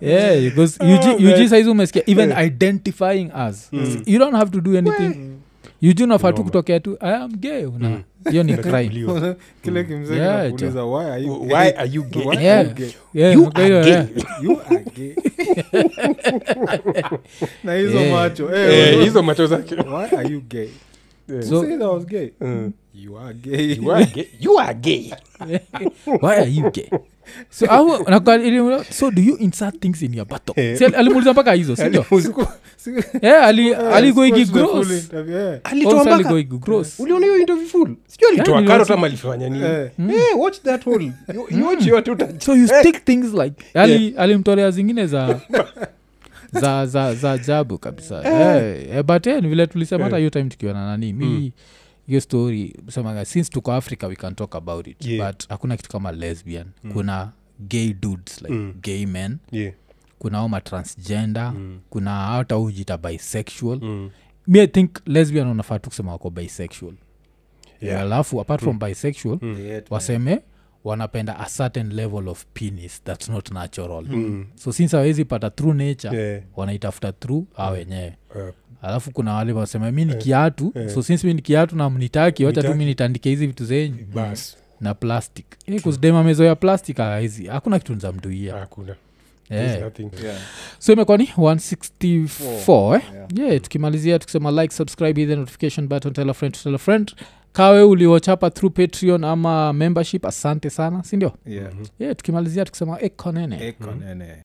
Yeah, because Oh, UG, man. UG saizi umesikia even identifying us. You don't have to do anything UG unafaa tu kutokea tu. I am gay una. Hiyo ni (laughs) kile kimzee why are you gay? are you are you gay? Yeah, You are gay. (laughs) You are gay. (laughs) na hizo Yeah. macho. Eh, eh, hizo macho zake. Why are you gay? So- Say that I was gay. Mm. you are gay. You are gay. You are gay. why are you gay? So au- so do you insert things in your buttock Eh. Si ali- alimuuliza mpaka hizo sindio yeah, (laughs) ali, eh, gross. interview, eh. Uliona hiyo interview full? Yeah, niliwatch- kama alifanya nini? Eh. Eh, watch that whole You- you watch yote uta- you stick things like ali alimtolea zingine za (laughs) za za za ajabu kabisa. Eh, eh, but yeah, ni vile tulisema hata hiyo time tukiona nani mi hiyo story semaga since tuko africa we can talk about it. Yeah. but hakuna kitu kama lesbian. Kuna gay dudes like Mm. gay men. Yeah. Kuna oma transgender Mm. kuna hata ujita bisexual. Mm. mi i think lesbian wanafaa tu kusema wako bisexual. Yeah. alafu apart from bisexual Mm. Yeah, waseme wanapenda a certain level of penis that's not natural. Mm. so since awezi pata through nature Yeah. wanaitafuta through a wenyewe. Eh, alafu kuna wale wasema mi ni kiatu. Yeah. so since mi ni kiatu na mnitaki wacha tu mi nitandike hizi vitu zenyu. Na plastic. Mezo ya plastic awezi hakuna kitu nza mduia. Hakuna yeah. Nothing. yeah. so imekuwa ni 164 eh? Yeah. yeah tukimalizia tukisema like subscribe hit the notification button tell a friend to tell a friend kawe uliochapa through patreon ama membership asante sana sindio Yeah. yeah tukimalizia tukisema ekonene Eko nene.